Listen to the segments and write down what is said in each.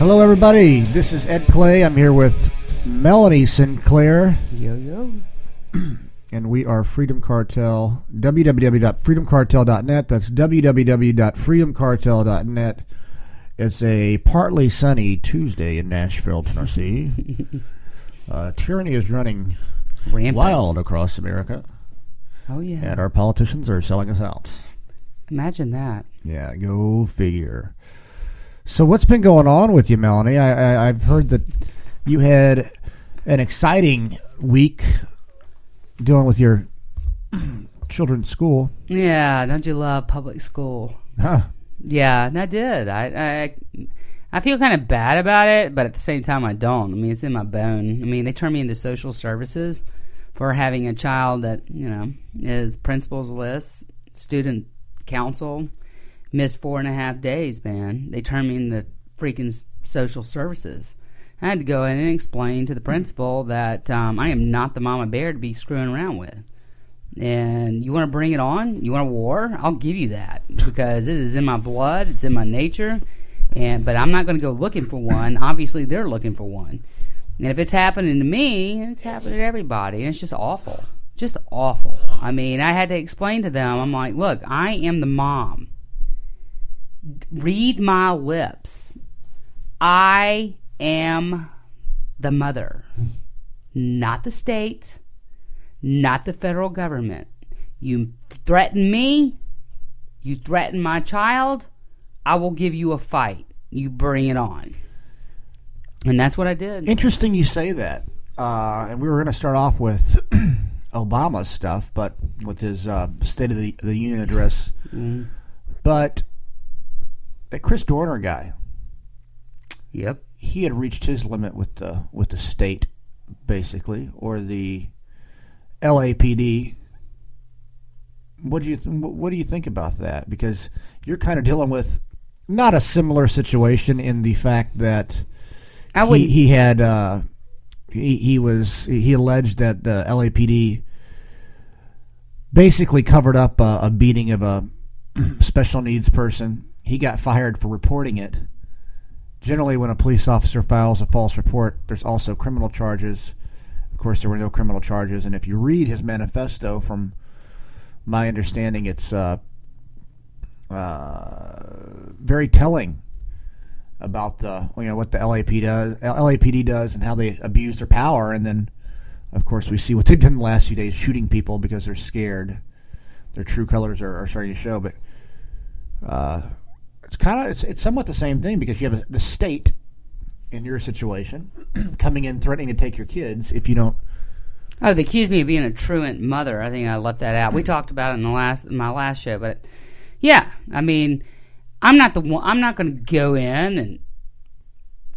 Hello, everybody. This is Ed Clay. I'm here with Melanie Sinclair, Yo yo. and we are Freedom Cartel. www.freedomcartel.net. That's www.freedomcartel.net. It's a partly sunny Tuesday in Nashville, Tennessee. uh, tyranny is running Rampant. wild across America, Oh yeah. and our politicians are selling us out. Imagine that. Yeah, go figure. So, what's been going on with you, Melanie? I, I, I've heard that you had an exciting week dealing with your children's school. Yeah. Don't you love public school? Huh. Yeah, and I did. I I I feel kind of bad about it, but at the same time, I don't. I mean, it's in my bone. I mean, they turned me into social services for having a child that you know is principal's list, student council, missed four and a half days. Man, they turned me into freaking social services. I had to go in and explain to the principal that um, I am not the mama bear to be screwing around with. And you want to bring it on? You want a war? I'll give you that because it is in my blood. It's in my nature. And but I'm not going to go looking for one. Obviously, they're looking for one. And if it's happening to me, it's happening to everybody, and it's just awful, just awful. I mean, I had to explain to them. I'm like, look, I am the mom. Read my lips. I am the mother, not the state, not the federal government. You threaten me, you threaten my child, I will give you a fight. You bring it on. And that's what I did. Interesting you say that. Uh, and we were going to start off with Obama's stuff, but with his uh, State of the, the Union address. But that Chris Dorner guy, Yep. he had reached his limit with the with the state, basically, or the LAPD. What do you th- what do you think about that? Because you're kind of dealing with not a similar situation in the fact that I he, wouldn't. he had uh, he he was he alleged that the LAPD basically covered up a, a beating of a special needs person. He got fired for reporting it. Generally, when a police officer files a false report, there's also criminal charges. Of course, there were no criminal charges, and if you read his manifesto, from my understanding, it's uh, uh, very telling about the you know what the LAPD does, LAPD does, and how they abuse their power, and then of course we see what they've done the last few days, shooting people because they're scared. Their true colors are, are starting to show, but uh, it's kind of it's, it's somewhat the same thing because you have the state in your situation coming in threatening to take your kids if you don't. Oh, they accused me of being a truant mother. I think I left that out. We hmm. talked about it in the last in my last show, but yeah, I mean, I'm not the one. I'm not going to go in and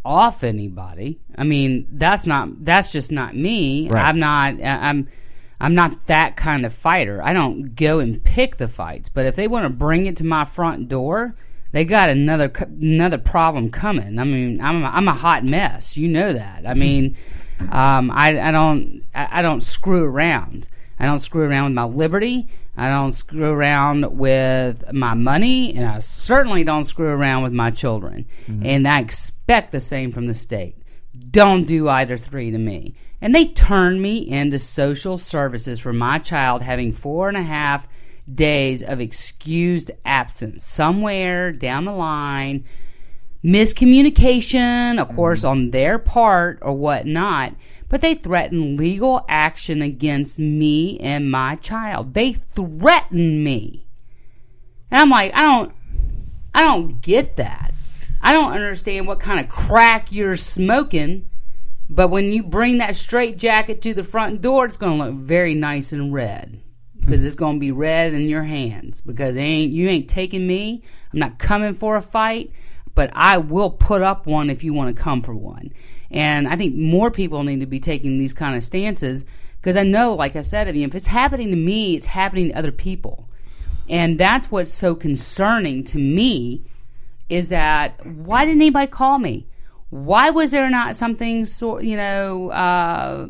off anybody. I mean, that's not that's just not me. Right. I'm not. I'm. I'm not that kind of fighter. I don't go and pick the fights. But if they want to bring it to my front door, they got another another problem coming. I mean, I'm a, I'm a hot mess. You know that. I mean, um, I, I don't I, I don't screw around. I don't screw around with my liberty. I don't screw around with my money, and I certainly don't screw around with my children. And I expect the same from the state. Don't do either three to me. And they turned me into social services for my child having four and a half days of excused absence somewhere down the line miscommunication, of course, mm-hmm. on their part or whatnot, but they threatened legal action against me and my child. They threatened me. And I'm like, I don't I don't get that. I don't understand what kind of crack you're smoking, but when you bring that straight jacket to the front door, it's going to look very nice and red because it's going to be red in your hands because ain't you ain't taking me. I'm not coming for a fight, but I will put up one if you want to come for one. And I think more people need to be taking these kind of stances because I know, like I said, if it's happening to me, it's happening to other people. And that's what's so concerning to me is that why didn't anybody call me? Why was there not something sort, you know, uh,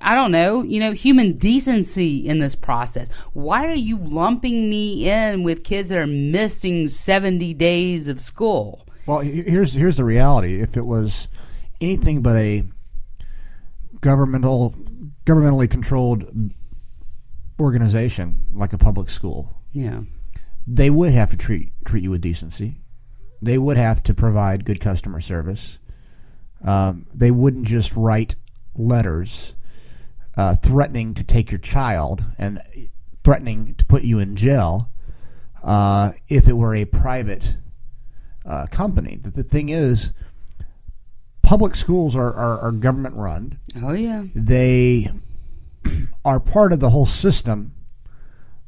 I don't know, you know, human decency in this process? Why are you lumping me in with kids that are missing 70 days of school? Well, here's here's the reality. If it was anything but a governmental, governmentally controlled organization like a public school, Yeah. they would have to treat treat you with decency. They would have to provide good customer service. Um, they wouldn't just write letters uh, threatening to take your child and threatening to put you in jail uh, if it were a private uh, company. The, the thing is, public schools are, are, are government run. Oh yeah. They are part of the whole system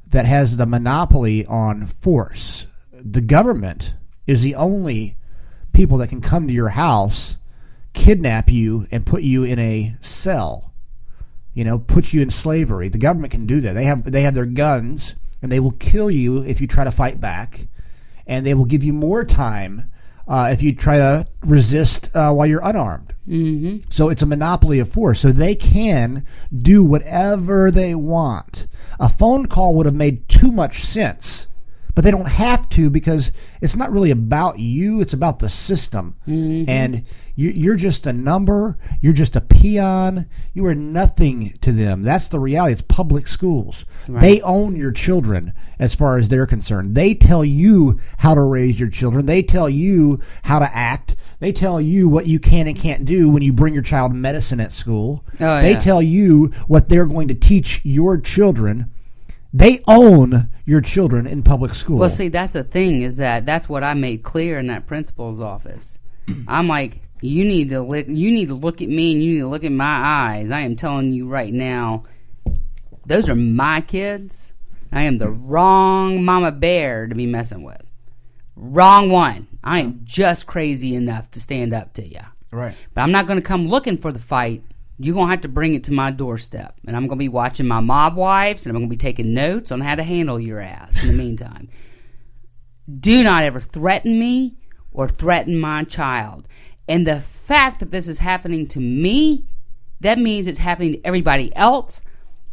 that has the monopoly on force. The government is the only people that can come to your house, kidnap you, and put you in a cell. You know, put you in slavery. The government can do that. They have they have their guns, and they will kill you if you try to fight back, and they will give you more time uh, if you try to resist uh, while you're unarmed. Mm-hmm. So it's a monopoly of force. So they can do whatever they want. A phone call would have made too much sense, but they don't have to because it's not really about you. It's about the system. Mm-hmm. And you, you're just a number. You're just a peon. You are nothing to them. That's the reality. It's public schools. They own your children as far as they're concerned. They tell you how to raise your children. They tell you how to act. They tell you what you can and can't do when you bring your child medicine at school. Oh, they yeah. tell you what they're going to teach your children. They own your children in public school. Well, see, that's the thing is that that's what I made clear in that principal's office. I'm like, you need to look. You need to look at me, and you need to look at my eyes. I am telling you right now, those are my kids. I am the wrong mama bear to be messing with. Wrong one. I am just crazy enough to stand up to you. right. But I'm not going to come looking for the fight. You're going to have to bring it to my doorstep. And I'm going to be watching my mob wives and I'm going to be taking notes on how to handle your ass in the meantime. Do not ever threaten me or threaten my child. And the fact that this is happening to me, that means it's happening to everybody else.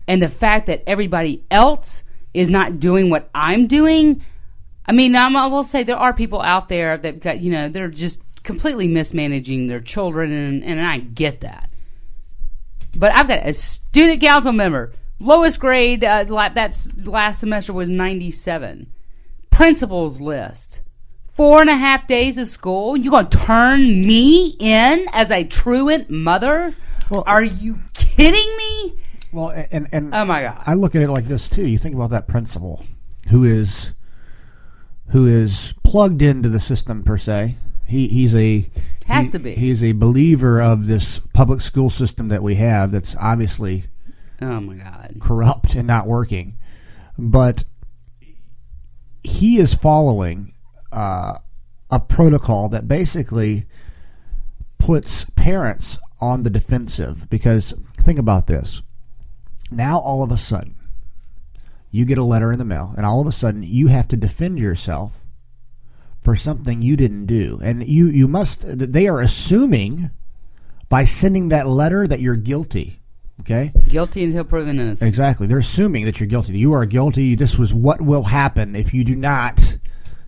And the fact that everybody else is not doing what I'm doing, I mean, I'm, I will say there are people out there that got, you know, they're just completely mismanaging their children, and, and I get that. But I've got a student council member, lowest grade, uh, la- that's last semester was 97. Principals list. Four and a half days of school. You gonna turn me in as a truant mother? Well- Are you kidding me? Well, and and Oh my god! I look at it like this too. You think about that principal who is who is plugged into the system per se. He he's a Has he- to be. He's a believer of this public school system that we have. That's obviously Oh my god! corrupt and not working. But he is following uh, a protocol that basically puts parents on the defensive. Because think about this. Now, all of a sudden, you get a letter in the mail, and all of a sudden, you have to defend yourself for something you didn't do. And you, you must, they are assuming by sending that letter that you're guilty. Okay? Guilty until proven innocent. Exactly. They're assuming that you're guilty. You are guilty. This was what will happen if you do not.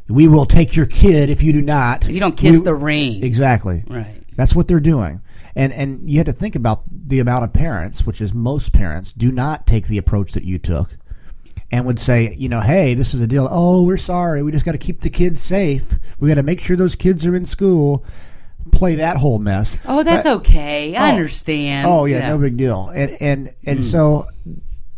We will take your kid if you do not. If you don't kiss We- the ring, Exactly. right? That's what they're doing. And and you have to think about the amount of parents, which is most parents, do not take the approach that you took and would say, you know, hey, this is a deal. Oh, we're sorry. We just got to keep the kids safe. We got to make sure those kids are in school. Play that whole mess. Oh, that's But- okay. I Oh. understand. Oh yeah, no big deal. And and and hmm. so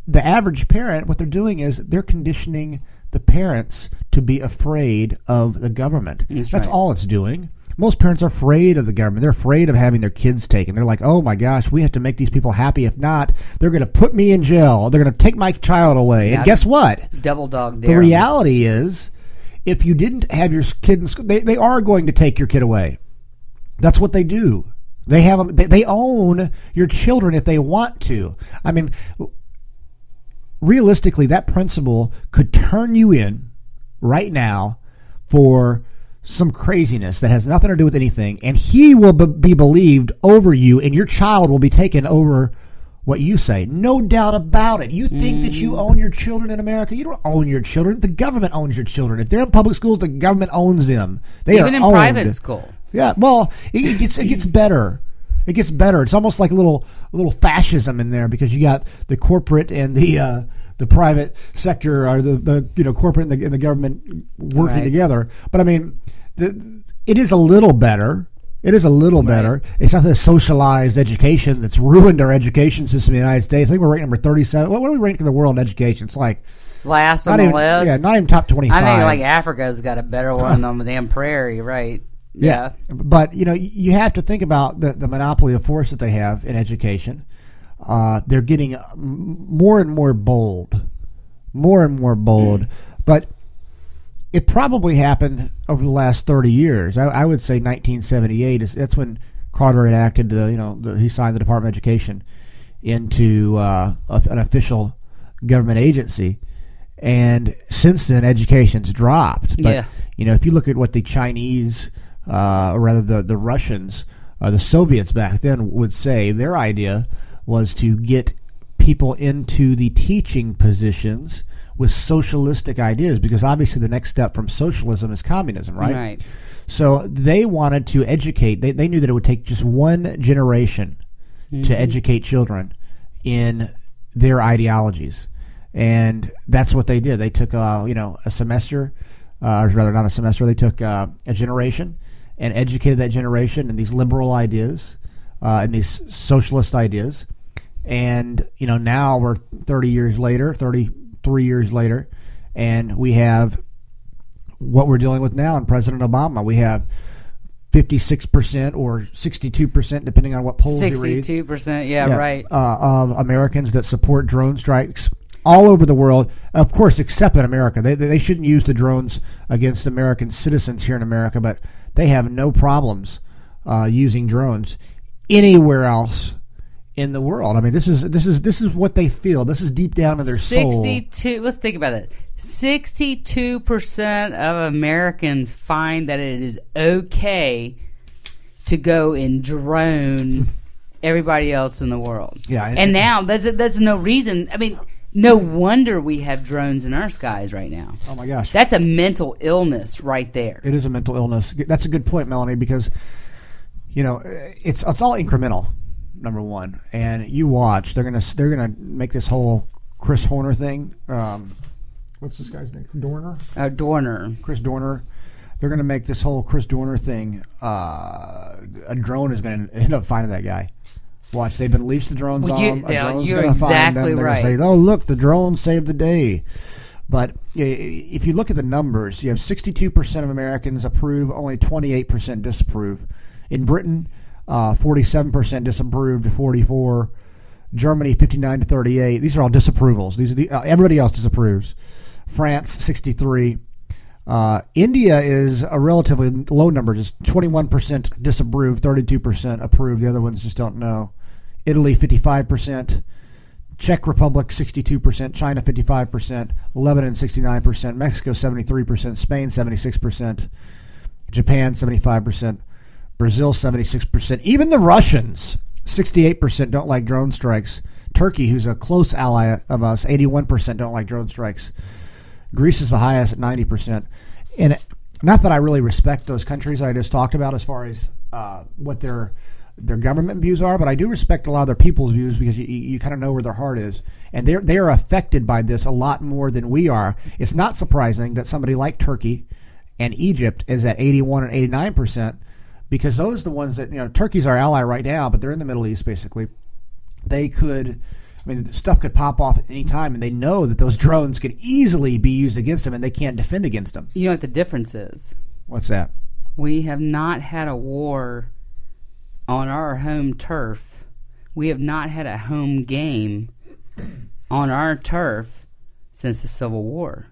the average parent, what they're doing is they're conditioning the parents to be afraid of the government. That's That's right. all it's doing. Most parents are afraid of the government. They're afraid of having their kids taken. They're like, "Oh my gosh, we have to make these people happy. If not, they're going to put me in jail. They're going to take my child away." Yeah. And guess what? Double dog dare. The reality is, if you didn't have your kid in school, they, they are going to take your kid away. That's what they do. They have 'em- they, they own your children if they want to. I mean, realistically, that principal could turn you in right now for some craziness that has nothing to do with anything, and he will be, be believed over you, and your child will be taken over what you say. No doubt about it. You think that you own your children in America? You don't own your children. The government owns your children. If they're in public schools, the government owns them. They Even are in owned. private school. Yeah, well, it, it gets it gets better. It gets better. It's almost like a little a little fascism in there because you got the corporate and the uh, the private sector or the, the you know corporate and the, and the government working Right. together. But I mean, the, it is a little better. It is a little better. It's not the socialized education that's ruined our education system in the United States. I think we're ranked number thirty-seven. What, what are we ranked in the world in education? It's like Last on the even list. yeah, not even top 25. I think like Africa's got a better one on the damn prairie, right? Yeah. But, you know, you have to think about the, the monopoly of force that they have in education. Uh, they're getting uh, more and more bold, more and more bold. But it probably happened over the last 30 years. I, I would say 1978 is that's when Carter enacted, the, you know, the, he signed the Department of Education into uh, a- an official government agency. And since then, education's dropped. But, Yeah. you know, if you look at what the Chinese, uh, or rather the, the Russians, uh, the Soviets back then would say, their idea was to get people into the teaching positions with socialistic ideas because obviously the next step from socialism is communism, right? Right. So they wanted to educate, they, they knew that it would take just one generation to educate children in their ideologies. And that's what they did. They took, uh, you know, a semester, uh, or rather not a semester, they took uh, a generation and educated that generation in these liberal ideas uh, and these socialist ideas. And, you know, now we're 30 years later, 33 years later, and we have what we're dealing with now in President Obama. We have 56% or 62%, depending on what polls you read Sixty-two percent. Yeah, yeah, right. uh, of Americans that support drone strikes all over the world. Of course, except in America. They, they shouldn't use the drones against American citizens here in America, but they have no problems uh, using drones anywhere else in the world. I mean, this is this is this is what they feel. This is deep down in their soul. Sixty-two. Let's think about it. Sixty-two percent of Americans find that it is okay to go and drone everybody else in the world. Yeah, and- and, now there's there's no reason. I mean, no wonder we have drones in our skies right now. Oh my gosh. That's a mental illness right there. It is a mental illness. That's a good point, Melanie, because you know it's it's all incremental. Number one, and you watch. They're gonna they're gonna make this whole Chris Horner thing. Um, what's this guy's name? Dorner. Uh, Dorner. Chris Dorner. They're gonna make this whole Chris Dorner thing. Uh, a drone is gonna end up finding that guy. Watch, they've been leashed the drones Well, on. you- them. A yeah, drone's you're gonna find them. They're right. Gonna say, "Oh, look, the drone saved the day." But if you look at the numbers, you have 62% of Americans approve, only 28% disapprove. In Britain, uh, 47% disapproved to 44. Germany, 59 to 38. These are all disapprovals. These are the, uh, everybody else disapproves. France, 63. Uh, India is a relatively low number, just 21% disapprove, 32% approve. The other ones just don't know. Italy, 55%. Czech Republic 62%, China 55%, Lebanon 69%, Mexico 73%, Spain 76%, Japan 75%, Brazil 76%. Even the Russians 68% don't like drone strikes. Turkey, who's a close ally of us, 81% don't like drone strikes. Greece is the highest at 90%. And not that I really respect those countries I just talked about as far as uh, what their their government views are, but I do respect a lot of their people's views because you, you, kind of know where their heart is, and they're they are affected by this a lot more than we are. It's not surprising that somebody like Turkey and Egypt is at 81 and 89 percent because those are the ones that you know Turkey's our ally right now, but they're in the Middle East basically. They could. I mean, stuff could pop off at any time, and they know that those drones could easily be used against them, and they can't defend against them. You know what the difference is? What's that? We have not had a war on our home turf. We have not had a home game on our turf since the Civil War.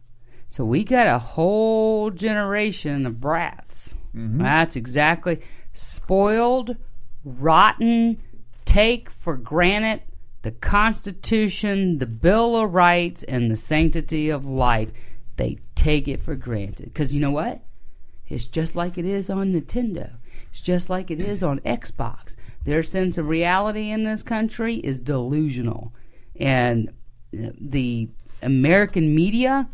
So we got a whole generation of brats. Mm-hmm. That's exactly spoiled, rotten, take for granted the Constitution, the Bill of Rights, and the sanctity of life. They take it for granted. Because you know what? It's just like it is on Nintendo. It's just like it is on Xbox. Their sense of reality in this country is delusional. And uh, the American media,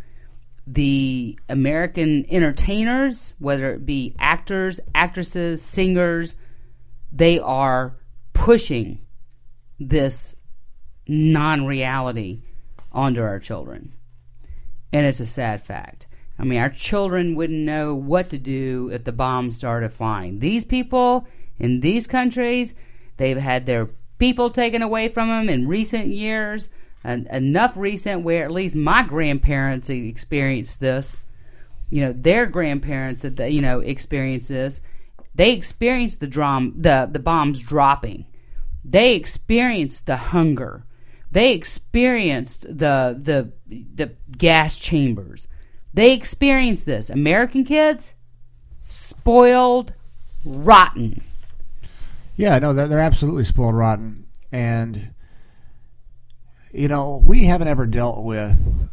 the American entertainers, whether it be actors, actresses, singers, they are pushing this non reality onto our children. And it's a sad fact. I mean, our children wouldn't know what to do if the bombs started flying. These people in these countries, they've had their people taken away from them in recent years, and enough recent where at least my grandparents experienced this. You know, their grandparents that they, you know experienced this. They experienced the drum, the the bombs dropping. They experienced the hunger. They experienced the the the gas chambers. They experienced this. American kids spoiled rotten. Yeah, no, they're, they're absolutely spoiled rotten. And, you know, we haven't ever dealt with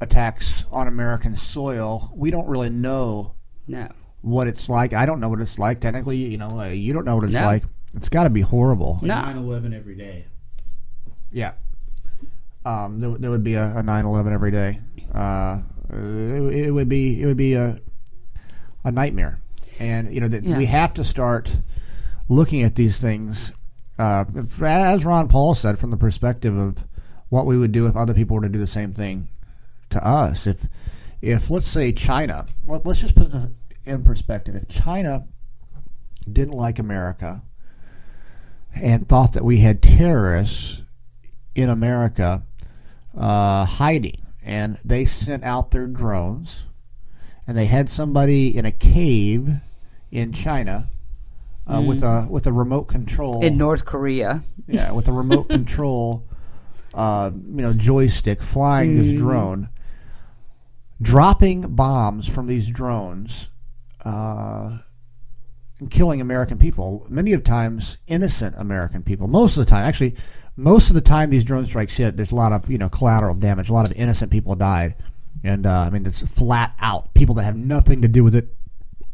attacks on American soil. We don't really know No. what it's like. I don't know what it's like. Technically, you know, uh, you don't know what it's No. like. It's got to be horrible. No. 9/11 every day. Yeah. Um, there, there would be a, a 9/11 every day. Uh, it, it would be it would be a a nightmare, and you know that Yeah. we have to start looking at these things, uh, as Ron Paul said, from the perspective of what we would do if other people were to do the same thing to us. If if let's say China, well, let's just put it in perspective. If China didn't like America and thought that we had terrorists in America uh, hiding, and they sent out their drones, and they had somebody in a cave in China uh, with a with a remote control In North Korea. yeah, with a remote control, uh, you know, joystick flying this drone, dropping bombs from these drones, uh, and killing American people. Many of times, innocent American people. Most of the time, actually, most of the time, these drone strikes hit. There's a lot of you know collateral damage. A lot of innocent people died, and uh, I mean it's flat out people that have nothing to do with it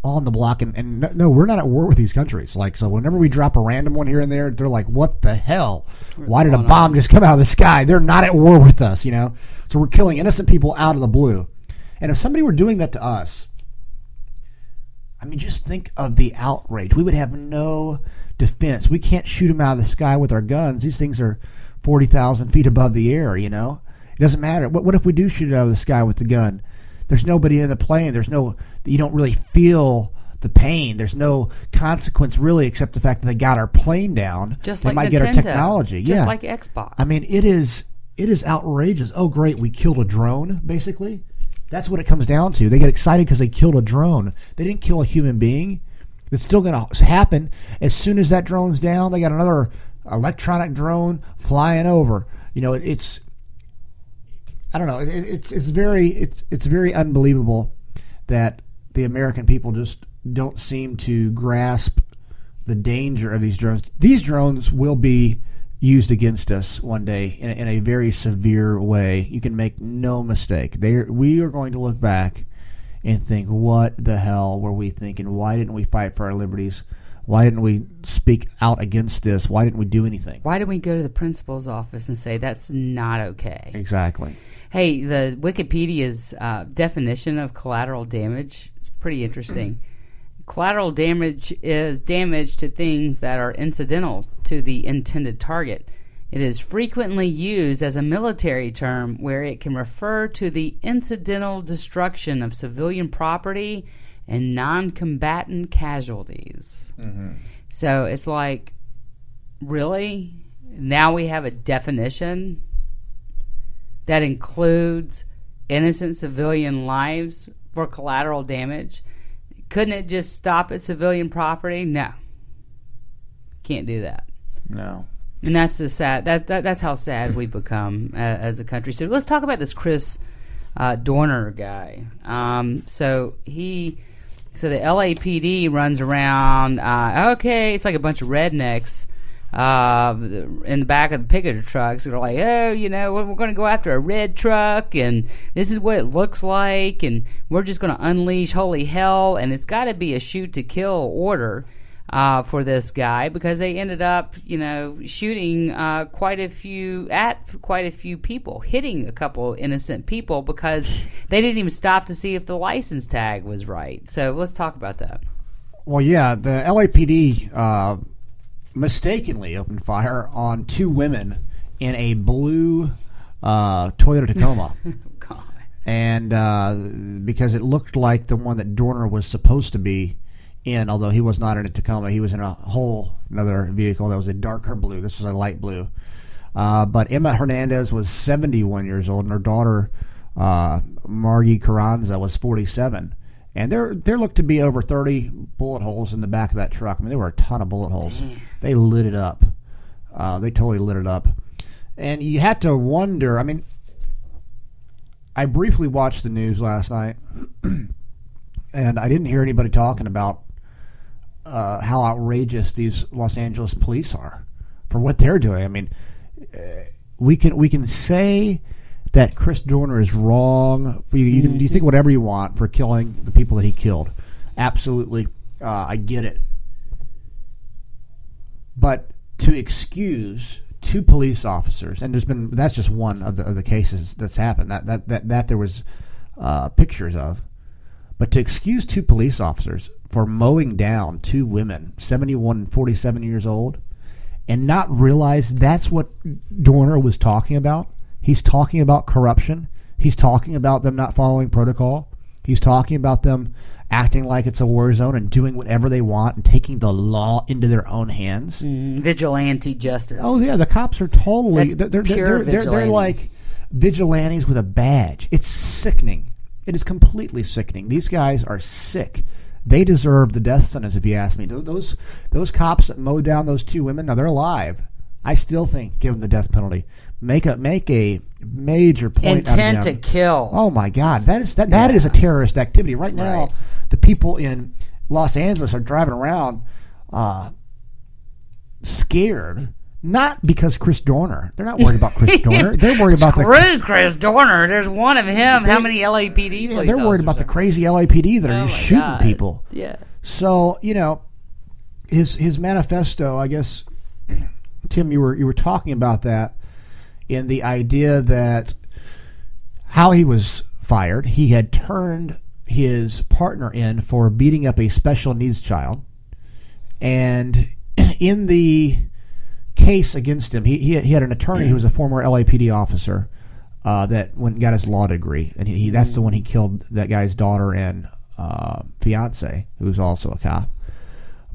on the block and, and no, no, we're not at war with these countries. Like so whenever we drop a random one here and there they're like what the hell? Why did a bomb just come out of the sky? They're not at war with us you know? So we're killing innocent people out of the blue. And if somebody were doing that to us i mean just think of the outrage. We would have no defense. We can't shoot them out of the sky with our guns. These things are 40,000 feet above the air you know? It doesn't matter. What, what if we do shoot it out of the sky with the gun there's nobody in the plane. There's no, you don't really feel the pain. There's no consequence really, except the fact that they got our plane down. Just they like might Nintendo. get our technology. Just yeah, like Xbox. I mean, it is, it is outrageous. Oh, great, we killed a drone. Basically, that's what it comes down to. They get excited because they killed a drone. They didn't kill a human being. It's still going to happen as soon as that drone's down. They got another electronic drone flying over. You know, it's I don't know. It, it's it's very it's it's very unbelievable that the American people just don't seem to grasp the danger of these drones. These drones will be used against us one day in a, in a very severe way. You can make no mistake. They are, we are going to look back and think, what the hell were we thinking? Why didn't we fight for our liberties? Why didn't we speak out against this? Why didn't we do anything? Why didn't we go to the principal's office and say that's not okay? Exactly. Hey, the Wikipedia's uh, definition of collateral damage is pretty interesting. collateral damage is damage to things that are incidental to the intended target. It is frequently used as a military term where it can refer to the incidental destruction of civilian property and non combatant casualties. So it's like, really? Now we have a definition that includes innocent civilian lives for collateral damage. Couldn't it just stop at civilian property? No. Can't do that. No. And that's the sad. That, that that's how sad we become uh, as a country. So let's talk about this Chris uh, Dorner guy. Um, so he, so the LAPD runs around. Uh, okay, it's like a bunch of rednecks uh, in the back of the pickup trucks. They're like, oh, you know, we're, going to go after a red truck, and this is what it looks like, and we're just going to unleash holy hell, and it's got to be a shoot to kill order. uh, for this guy because they ended up, you know, shooting uh, quite a few at quite a few people, hitting a couple innocent people because they didn't even stop to see if the license tag was right. So let's talk about that. Well, yeah, the LAPD uh, mistakenly opened fire on two women in a blue uh, Toyota Tacoma. God. and uh, because it looked like the one that Dorner was supposed to be in, although he was not in a Tacoma, he was in a whole another vehicle that was a darker blue. This was a light blue. Uh, but Emma Hernandez was 71 years old, and her daughter uh, Margie Carranza was 47. And there, there looked to be over 30 bullet holes in the back of that truck. I mean, there were a ton of bullet holes. They lit it up. Uh, they totally lit it up. And you had to wonder. I mean, I briefly watched the news last night, and I didn't hear anybody talking about uh, how outrageous these Los Angeles police are for what they're doing. I mean, uh, we can we can say that Chris Dorner is wrong. For you, you can you think whatever you want for killing the people that he killed. Absolutely, uh, I get it. But to excuse two police officers, and there's been that's just one of the, of the cases that's happened. That that that, that there was uh, pictures of, but to excuse two police officers for mowing down two women, 71 and 47 years old, and not realize that's what Dorner was talking about. He's talking about corruption. He's talking about them not following protocol. He's talking about them acting like it's a war zone and doing whatever they want and taking the law into their own hands. Mm, vigilante justice. Oh yeah, the cops are totally That's they're they're, pure they're, they're, they're like vigilantes with a badge. It's sickening. It is completely sickening. These guys are sick. They deserve the death sentence, if you ask me. Those those cops that mowed down those two women, now they're alive. I still think give them the death penalty. Make a make a major point. Intent to kill. Oh my God, that is that, that is a terrorist activity. Right now, Right. the people in Los Angeles are driving around uh, scared, not because Chris Dorner. They're not worried about Chris Dorner. They're worried about the Screw Chris Dorner. There's one of him. How many LAPD? yeah, they're worried about the crazy LAPD that are? are Oh just shooting God. people. Yeah. So you know, his his manifesto. I guess Tim, you were you were talking about that in the idea that how he was fired. He had turned his partner in for beating up a special needs child, and in the case against him, he he, he had an attorney who was a former LAPD officer. Uh, that went got his law degree, and he, he that's the one he killed that guy's daughter and uh, fiance, who was also a cop.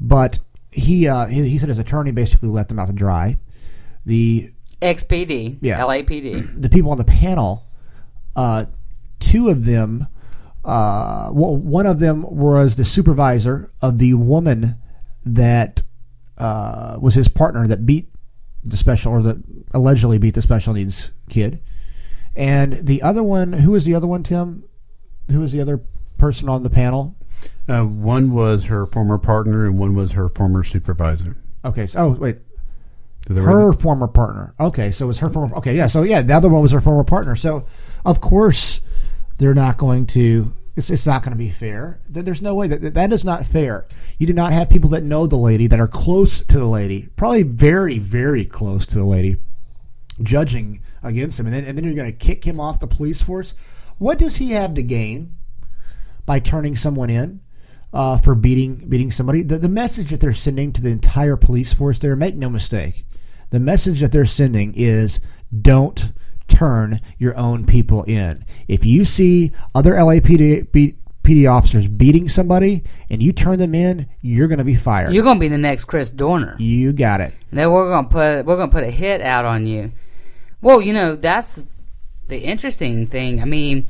But he, uh, he he said his attorney basically let them out to dry. The XPD. Yeah. LAPD. the people on the panel, uh, two of them, uh, well, one of them was the supervisor of the woman that uh, was his partner that beat the special or that allegedly beat the special needs kid, and the other one, who was the other one, Tim? Who was the other person on the panel? Uh, one was her former partner, and one was her former supervisor. Okay, so oh wait, So her former partner. Okay, so it was her former. Okay, yeah. So yeah, the other one was her former partner. So of course they're not going to. It's, it's not going to be fair. There's no way that that- that is not fair. You do not have people that know the lady that are close to the lady, probably very very close to the lady, judging against him, and then and then you're going to kick him off the police force. What does he have to gain by turning someone in? uh, for beating beating somebody. The, the message that they're sending to the entire police force there, make no mistake, the message that they're sending is don't turn your own people in. If you see other LAPD PD officers beating somebody and you turn them in, you're going to be fired. You're gonna be the next Chris Dorner. you got it. Then we're gonna put we're gonna put a hit out on you. Well, you know that's the interesting thing. I mean,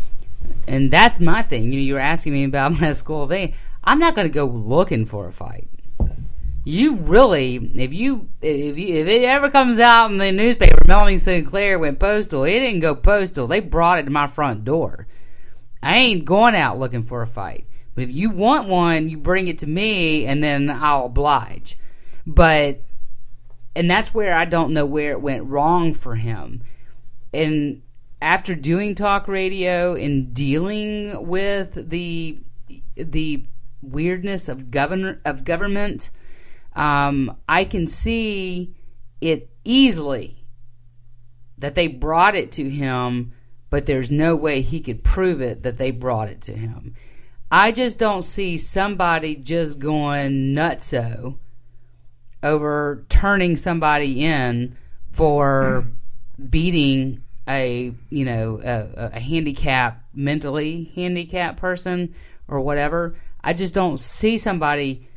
and that's my thing. You know, you were asking me about my school thing. I'm not gonna go looking for a fight. You really, if you if you if it ever comes out in the newspaper, Melanie Sinclair went postal. It didn't go postal. They brought it to my front door. I ain't going out looking for a fight. But if you want one, you bring it to me, and then I'll oblige. But and that's where I don't know where it went wrong for him. And after doing talk radio and dealing with the the weirdness of govern of government, Um, I can see it easily that they brought it to him, but there's no way he could prove it that they brought it to him. I just don't see somebody just going nutso over turning somebody in for beating a you know a, a handicapped mentally handicapped person or whatever i just don't see somebody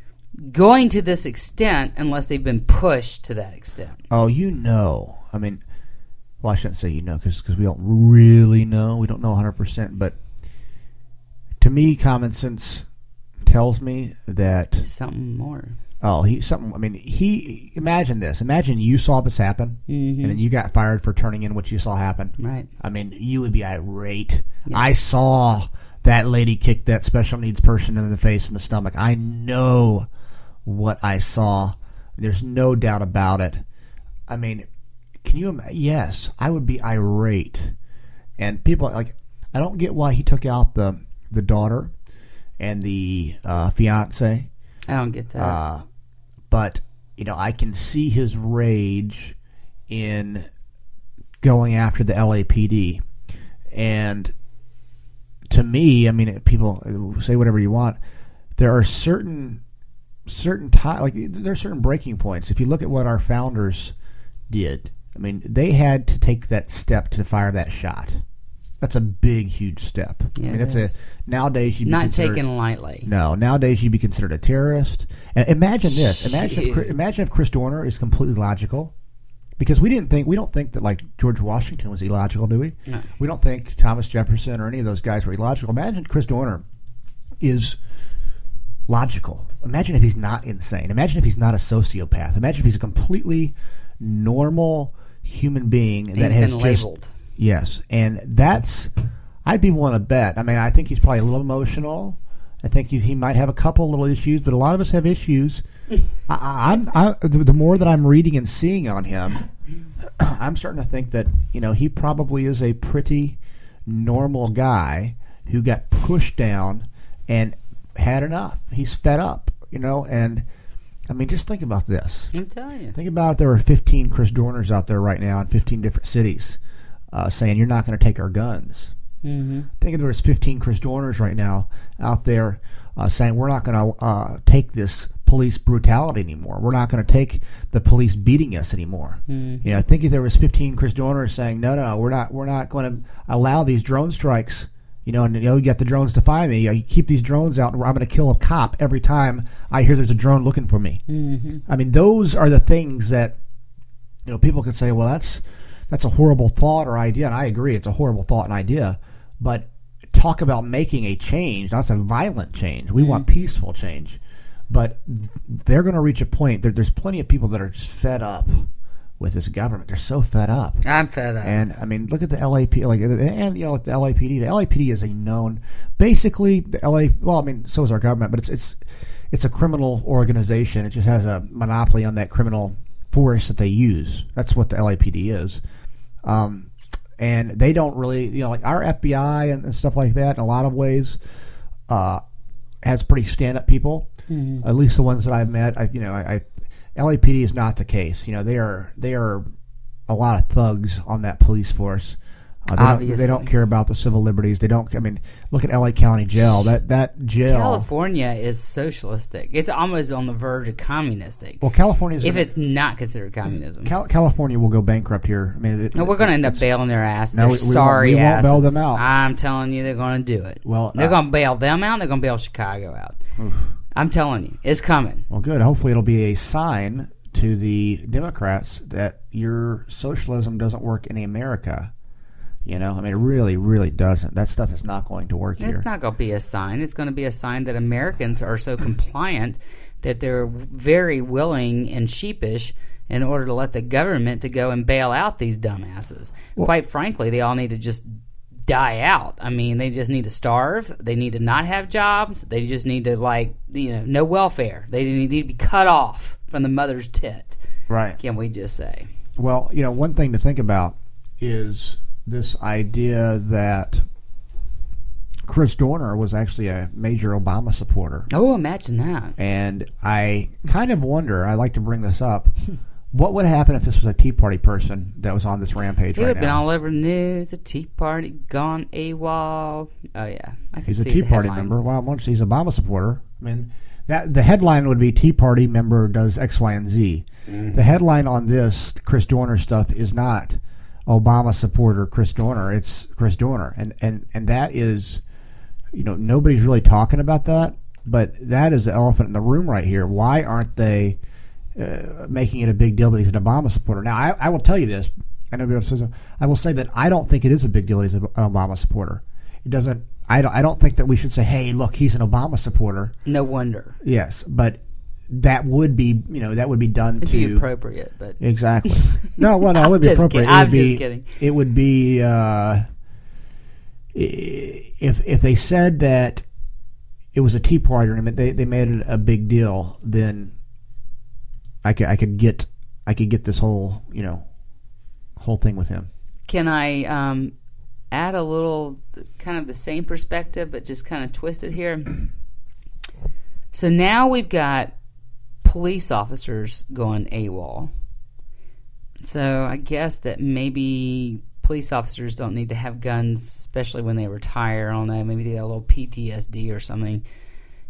going to this extent unless they've been pushed to that extent Oh, you know. I mean, well, I shouldn't say you know because we don't really know. We don't know 100%. But to me, common sense tells me that, something more oh, he, something, I mean, he, imagine this. Imagine you saw this happen mm-hmm. and then you got fired for turning in what you saw happen. right I mean, you would be irate. I saw that lady kick that special needs person in the face and the stomach. I know what I saw. There's no doubt about it. I mean, can you? Yes, I would be irate. And people like, I don't get why he took out the the daughter and the uh, fiance. i don't get that Uh, but you know, I can see his rage in going after the LAPD, and to me, I mean, people say whatever you want. There are certain certain time like there are certain breaking points. If you look at what our founders did, I mean, they had to take that step to fire that shot. That's a big, huge step. Yeah, I mean, that's is. a nowadays you not taken lightly no, nowadays you'd be considered a terrorist. And imagine this. Imagine if, imagine if Chris Dorner is completely logical. Because we didn't think we don't think that like George Washington was illogical, do we? No. We don't think Thomas Jefferson or any of those guys were illogical. Imagine Chris Dorner is logical. Imagine if he's not insane. Imagine if he's not a sociopath. Imagine if he's a completely normal human being that has been just labeled. Yes, and that's I'd be willing to bet. I mean, I think he's probably a little emotional. I think he, he might have a couple little issues, but a lot of us have issues. I, I- I'm I, the, the more that I'm reading and seeing on him, I'm starting to think that you know he probably is a pretty normal guy who got pushed down and had enough. He's fed up, you know. And I mean, just think about this. i'm telling you Think about it. There were 15 Chris Dorners out there right now in 15 different cities uh, saying you're not going to take our guns. hmm Think if there was 15 Chris Dorners right now out there uh, saying we're not going to uh, take this police brutality anymore. We're not going to take the police beating us anymore. You know, think if there was 15 Chris Dorners saying no, no, we're not, we're not going to allow these drone strikes. You know, and you know, you got the drones to find me. You keep these drones out, and I'm going to kill a cop every time I hear there's a drone looking for me. hmm I mean, those are the things that you know people could say, well, that's that's a horrible thought or idea, and I agree, it's a horrible thought and idea. But talk about making a change. That's a violent change. We want peaceful change, but they're going to reach a point. There, there's plenty of people that are just fed up with this government. They're so fed up. i'm fed up And I mean, look at the LAP, like, and you know, like the LAPD. The LAPD is a known, basically, the LA. Well, I mean, so is our government, but it's it's it's a criminal organization. It just has a monopoly on that criminal force that they use. That's what the LAPD is. Um, and they don't really, you know, like our FBI and, and stuff like that. In a lot of ways, uh, has pretty stand-up people. At least the ones that I've met. I, you know, I LAPD is not the case. You know, they are they are a lot of thugs on that police force. Uh, they, don't, they don't care about the civil liberties. They don't. I mean, look at LA County Jail. That that jail. california is socialistic it's almost on the verge of communistic Well, California is if it's not considered communism Cal- California will go bankrupt here. I mean, it, No, we're going to end up bailing their ass. No, we- we won't- sorry we won't bail them out. I'm telling you, they're going to do it. Well, they're uh, going to bail them out. They're going to bail Chicago out. I'm telling you, it's coming. Well, good. Hopefully, it'll be a sign to the Democrats that your socialism doesn't work in America. You know, I mean, it really, really doesn't. That stuff is not going to work here. It's not going to be a sign. It's going to be a sign that Americans are so compliant that they're very willing and sheepish in order to let the government to go and bail out these dumbasses. Quite frankly, they all need to just die out. I mean, they just need to starve. They need to not have jobs. They just need to like, you know, no welfare. They need to be cut off from the mother's tit. right. Can we just say? Well, you know, one thing to think about is this idea that Chris Dorner was actually a major Obama supporter. Oh, imagine that. And I kind of wonder, I like to bring this up, what would happen if this was a Tea Party person that was on this rampage He would have been now? all over the news. The Tea Party gone AWOL. Oh yeah, I can He's a Tea the Party headline. member. Well, once he's a Obama supporter, I mean, that the headline would be Tea Party member does X, Y, and Z. Mm-hmm. The headline on this Chris Dorner stuff is not Obama supporter Chris Dorner. It's Chris Dorner, and and and that is, you know, nobody's really talking about that. But that is the elephant in the room right here. Why aren't they uh, making it a big deal that he's an Obama supporter? Now, I, I will tell you this. I know. I will say that I don't think it is a big deal that he's an Obama supporter. It doesn't. I don't. I don't think that we should say, "Hey, look, he's an Obama supporter." No wonder. Yes, but that would be, you know, that would be done It'd to be appropriate, but exactly. No, well, no, it would be appropriate. It would I'm be, just kidding. It would be uh, if if they said that it was a Tea Party tournament, they they made it a big deal. Then I could I could get I could get this whole you know whole thing with him. can I um, add a little kind of the same perspective, but just kind of twist it here? So now we've got police officers going AWOL. So I guess that maybe police officers don't need to have guns, especially when they retire. I don't know. Maybe they got a little PTSD or something.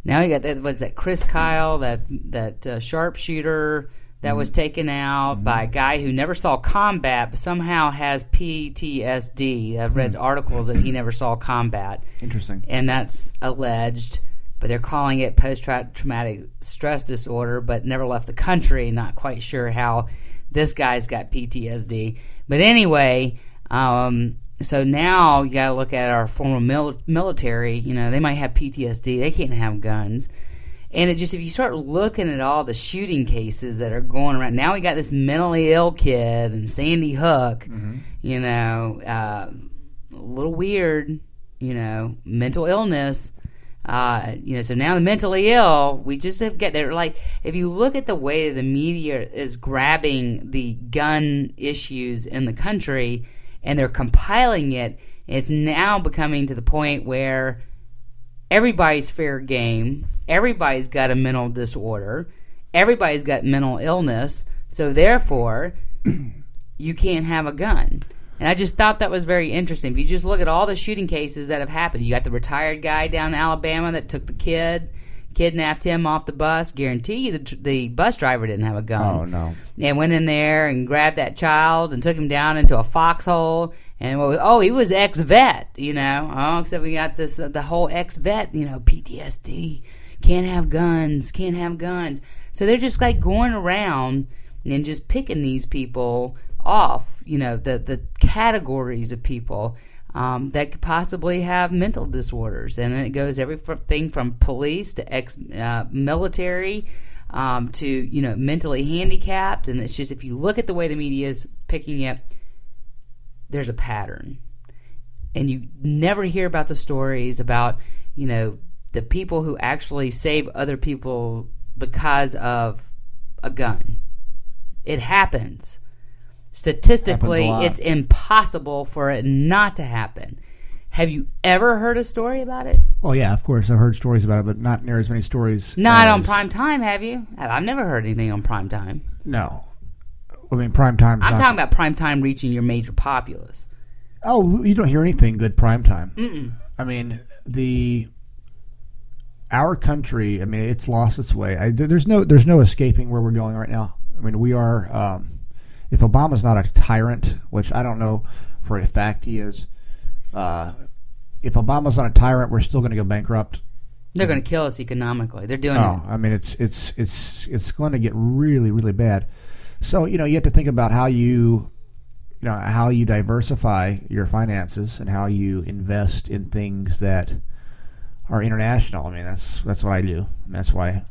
Now you got that. was that? Chris Kyle, that that uh, sharpshooter that was taken out by a guy who never saw combat, but somehow has PTSD. I've read articles that he never saw combat Interesting. and that's alleged. But they're calling it post traumatic stress disorder, but never left the country. Not quite sure how this guy's got PTSD. But anyway, um, so now you got to look at our former mil- military. You know, they might have PTSD, they can't have guns. And it just, if you start looking at all the shooting cases that are going around, now we got this mentally ill kid and Sandy Hook, you know, uh, a little weird, you know, mental illness. Uh, you know, so now the mentally ill, we just have get there. Like, if you look at the way the media is grabbing the gun issues in the country and they're compiling it, it's now becoming to the point where everybody's fair game. Everybody's got a mental disorder. Everybody's got mental illness. So therefore, you can't have a gun. And I just thought that was very interesting. If you just look at all the shooting cases that have happened, you got the retired guy down in Alabama that took the kid, kidnapped him off the bus. Guarantee you the, the bus driver didn't have a gun Oh no. and went in there and grabbed that child and took him down into a foxhole. And what was- oh, he was ex vet, you know. Oh, except we got this uh, the whole ex vet, you know, PTSD, can't have guns, can't have guns. So they're just like going around and just picking these people off, you know, the the categories of people. Um, that could possibly have mental disorders, and then it goes everything from police to ex uh, military, um, to you know mentally handicapped. And it's just if you look at the way the media is picking it there's a pattern. And you never hear about the stories about you know the people who actually save other people because of a gun. It happens statistically Happens a lot. it's impossible for it not to happen have you ever heard a story about it Well, yeah, of course I've heard stories about it, but not near as many stories. not on prime time have you i've never heard anything on prime time No. I mean, prime time. I'm talking about prime time reaching your major populace. Oh, you don't hear anything good prime time. Mm-mm. I mean, the our country. I mean, it's lost its way. I, there's no there's no escaping where we're going right now. I mean, we are. Um, if Obama's not a tyrant, which I don't know for a fact he is, uh, if Obama's not a tyrant, we're still going to go bankrupt. They're going to kill us economically. They're doing Oh, I mean, it's it's it's it's going to get really really bad. So you know, you have to think about how you, you know, how you diversify your finances and how you invest in things that are international. I mean, that's that's what I do. And that's why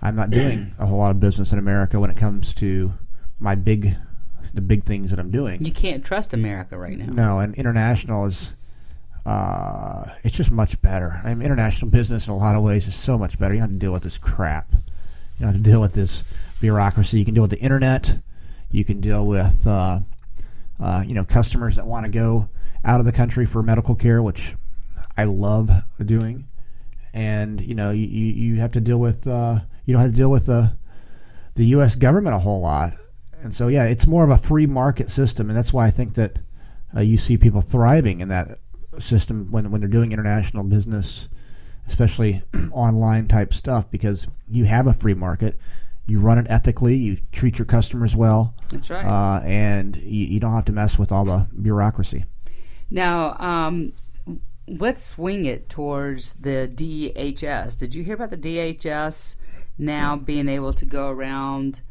I'm not doing a whole lot of business in America when it comes to my big, the big things that I'm doing. You can't trust America right now. No, and international is uh, it's just much better. I mean, international business in a lot of ways is so much better. You don't have to deal with this crap. You don't have to deal with this bureaucracy. You can deal with the internet. You can deal with uh, uh, you know customers that want to go out of the country for medical care, which I love doing, and you know you you, you have to deal with uh, you don't have to deal with the the U.S. government a whole lot, and so yeah, it's more of a free market system, and that's why I think that uh, you see people thriving in that system when when they're doing international business, especially online type stuff, because you have a free market. You run it ethically. You treat your customers well. That's right. Uh, and you, you don't have to mess with all the bureaucracy. Now, um, let's swing it towards the DHS. Did you hear about the DHS now being able to go around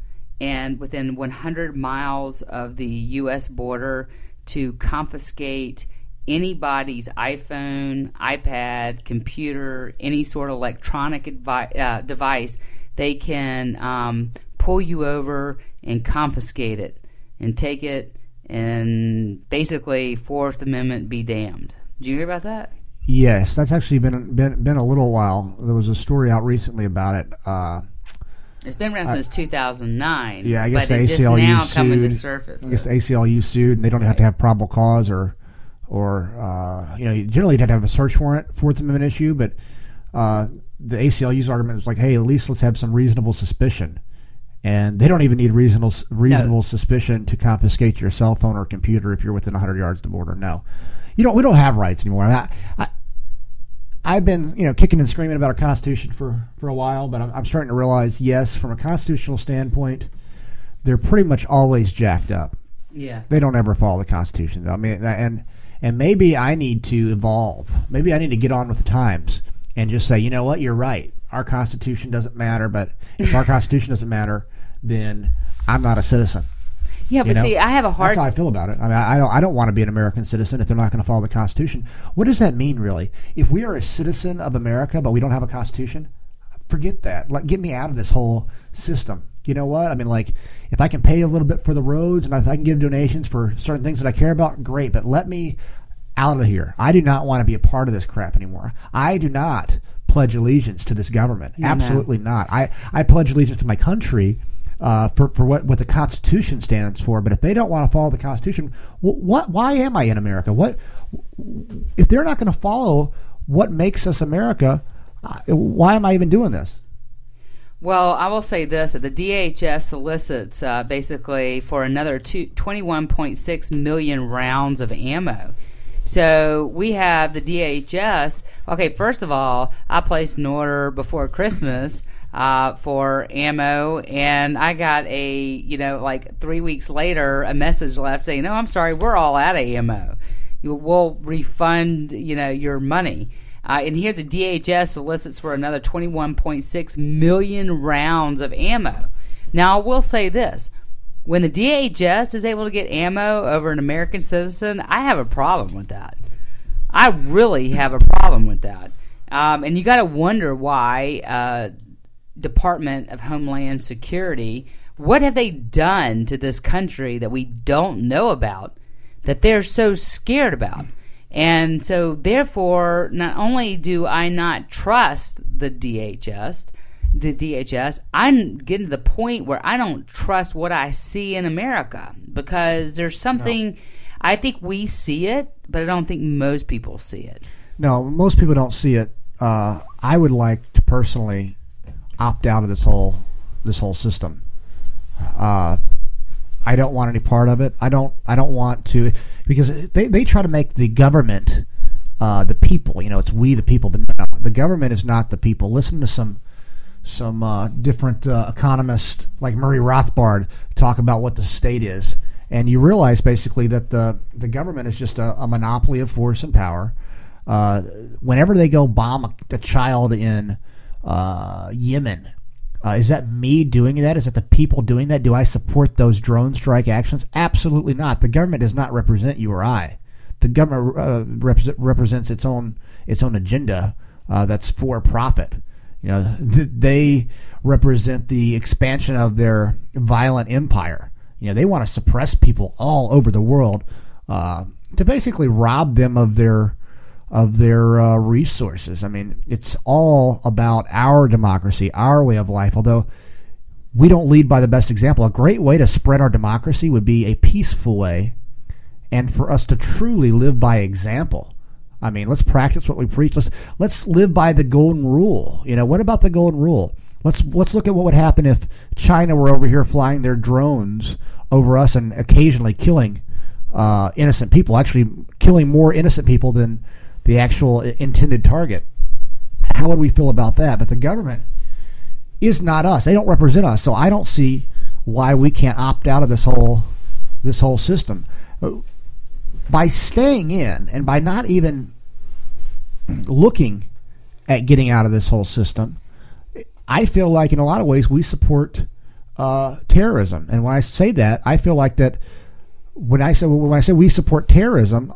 and within 100 miles of the U.S. border to confiscate anybody's iPhone, iPad, computer, any sort of electronic advi- uh, device? They can um, pull you over and confiscate it and take it and basically Fourth Amendment be damned. Did you hear about that? Yes, that's actually been been been a little while. There was a story out recently about it. Uh, It's been around since 2009. yeah, I guess but the it just ACLU now coming to sued. surface. I guess the ACLU sued, and they don't have to have probable cause or or uh, you know generally you'd have to have a search warrant Fourth Amendment issue, but uh, the ACLU's argument was like, hey, at least let's have some reasonable suspicion. And they don't even need reasonable reasonable suspicion to confiscate your cell phone or computer if you're within 100 yards of the border. No, you don't. We don't have rights anymore. I, I, I've been, you know, kicking and screaming about our Constitution for, for a while, but I'm, I'm starting to realize, yes, from a constitutional standpoint, they're pretty much always jacked up. yeah. They don't ever follow the Constitution. I mean, and and maybe I need to evolve. Maybe I need to get on with the times and just say, you know what, you're right. Our Constitution doesn't matter, but if our Constitution doesn't matter, then I'm not a citizen. Yeah, but know? see, I have a hard That's how I feel about it. I mean, I don't. I don't want to be an American citizen if they're not going to follow the Constitution. What does that mean, really? If we are a citizen of America but we don't have a Constitution, forget that. Like, get me out of this whole system. You know what? I mean, like, if I can pay a little bit for the roads and if I can give donations for certain things that I care about, great. But let me out of here. I do not want to be a part of this crap anymore. I do not pledge allegiance to this government. No, no. Absolutely not. I, I pledge allegiance to my country uh, for, for what, what the Constitution stands for. But if they don't want to follow the Constitution, wh- what? Why am I in America? What if they're not going to follow what makes us America? Uh, why am I even doing this? Well, I will say this: the DHS solicits uh, basically for another two, 21.6 million rounds of ammo. So we have the DHS. Okay, first of all, I placed an order before Christmas uh, for ammo, and I got a you know like three weeks later a message left saying, "No, I'm sorry, we're all out of ammo. We'll refund you know your money." Uh, and here the DHS solicits for another 21.6 million rounds of ammo. Now, I will say this. When the DHS is able to get ammo over an American citizen, I have a problem with that. I really have a problem with that. Um, and you got to wonder why uh, Department of Homeland Security, what have they done to this country that we don't know about that they're so scared about? And so, therefore, not only do I not trust the DHS, the DHS, I'm getting to the point where I don't trust what I see in America because there's something. I think we see it, but I don't think most people see it. No, most people don't see it. Uh, I would like to personally opt out of this whole this whole system. Uh, I don't want any part of it. I don't. I don't want to because they, they try to make the government uh, the people. You know, it's we the people, but no, the government is not the people. Listen to some some uh, different uh, economists like Murray Rothbard talk about what the state is, and you realize basically that the the government is just a, a monopoly of force and power. Uh, whenever they go bomb a, a child in uh, Yemen, uh, is that me doing that? Is that the people doing that? Do I support those drone strike actions? Absolutely not. The government does not represent you or I. The government uh, represent, represents its own its own agenda uh, that's for profit. You know, th- they represent the expansion of their violent empire. You know, they want to suppress people all over the world uh, to basically rob them of their of their uh, resources. I mean, it's all about our democracy, our way of life. Although we don't lead by the best example, a great way to spread our democracy would be a peaceful way, and for us to truly live by example. I mean, let's practice what we preach. Let's let's live by the golden rule. You know, what about the golden rule? Let's let's look at what would happen if China were over here flying their drones over us and occasionally killing uh, innocent people, actually killing more innocent people than the actual intended target. How would we feel about that? But the government is not us. They don't represent us. So I don't see why we can't opt out of this whole this whole system. By staying in and by not even looking at getting out of this whole system, I feel like in a lot of ways we support uh, terrorism. And when I say that, I feel like that when I say when I say we support terrorism,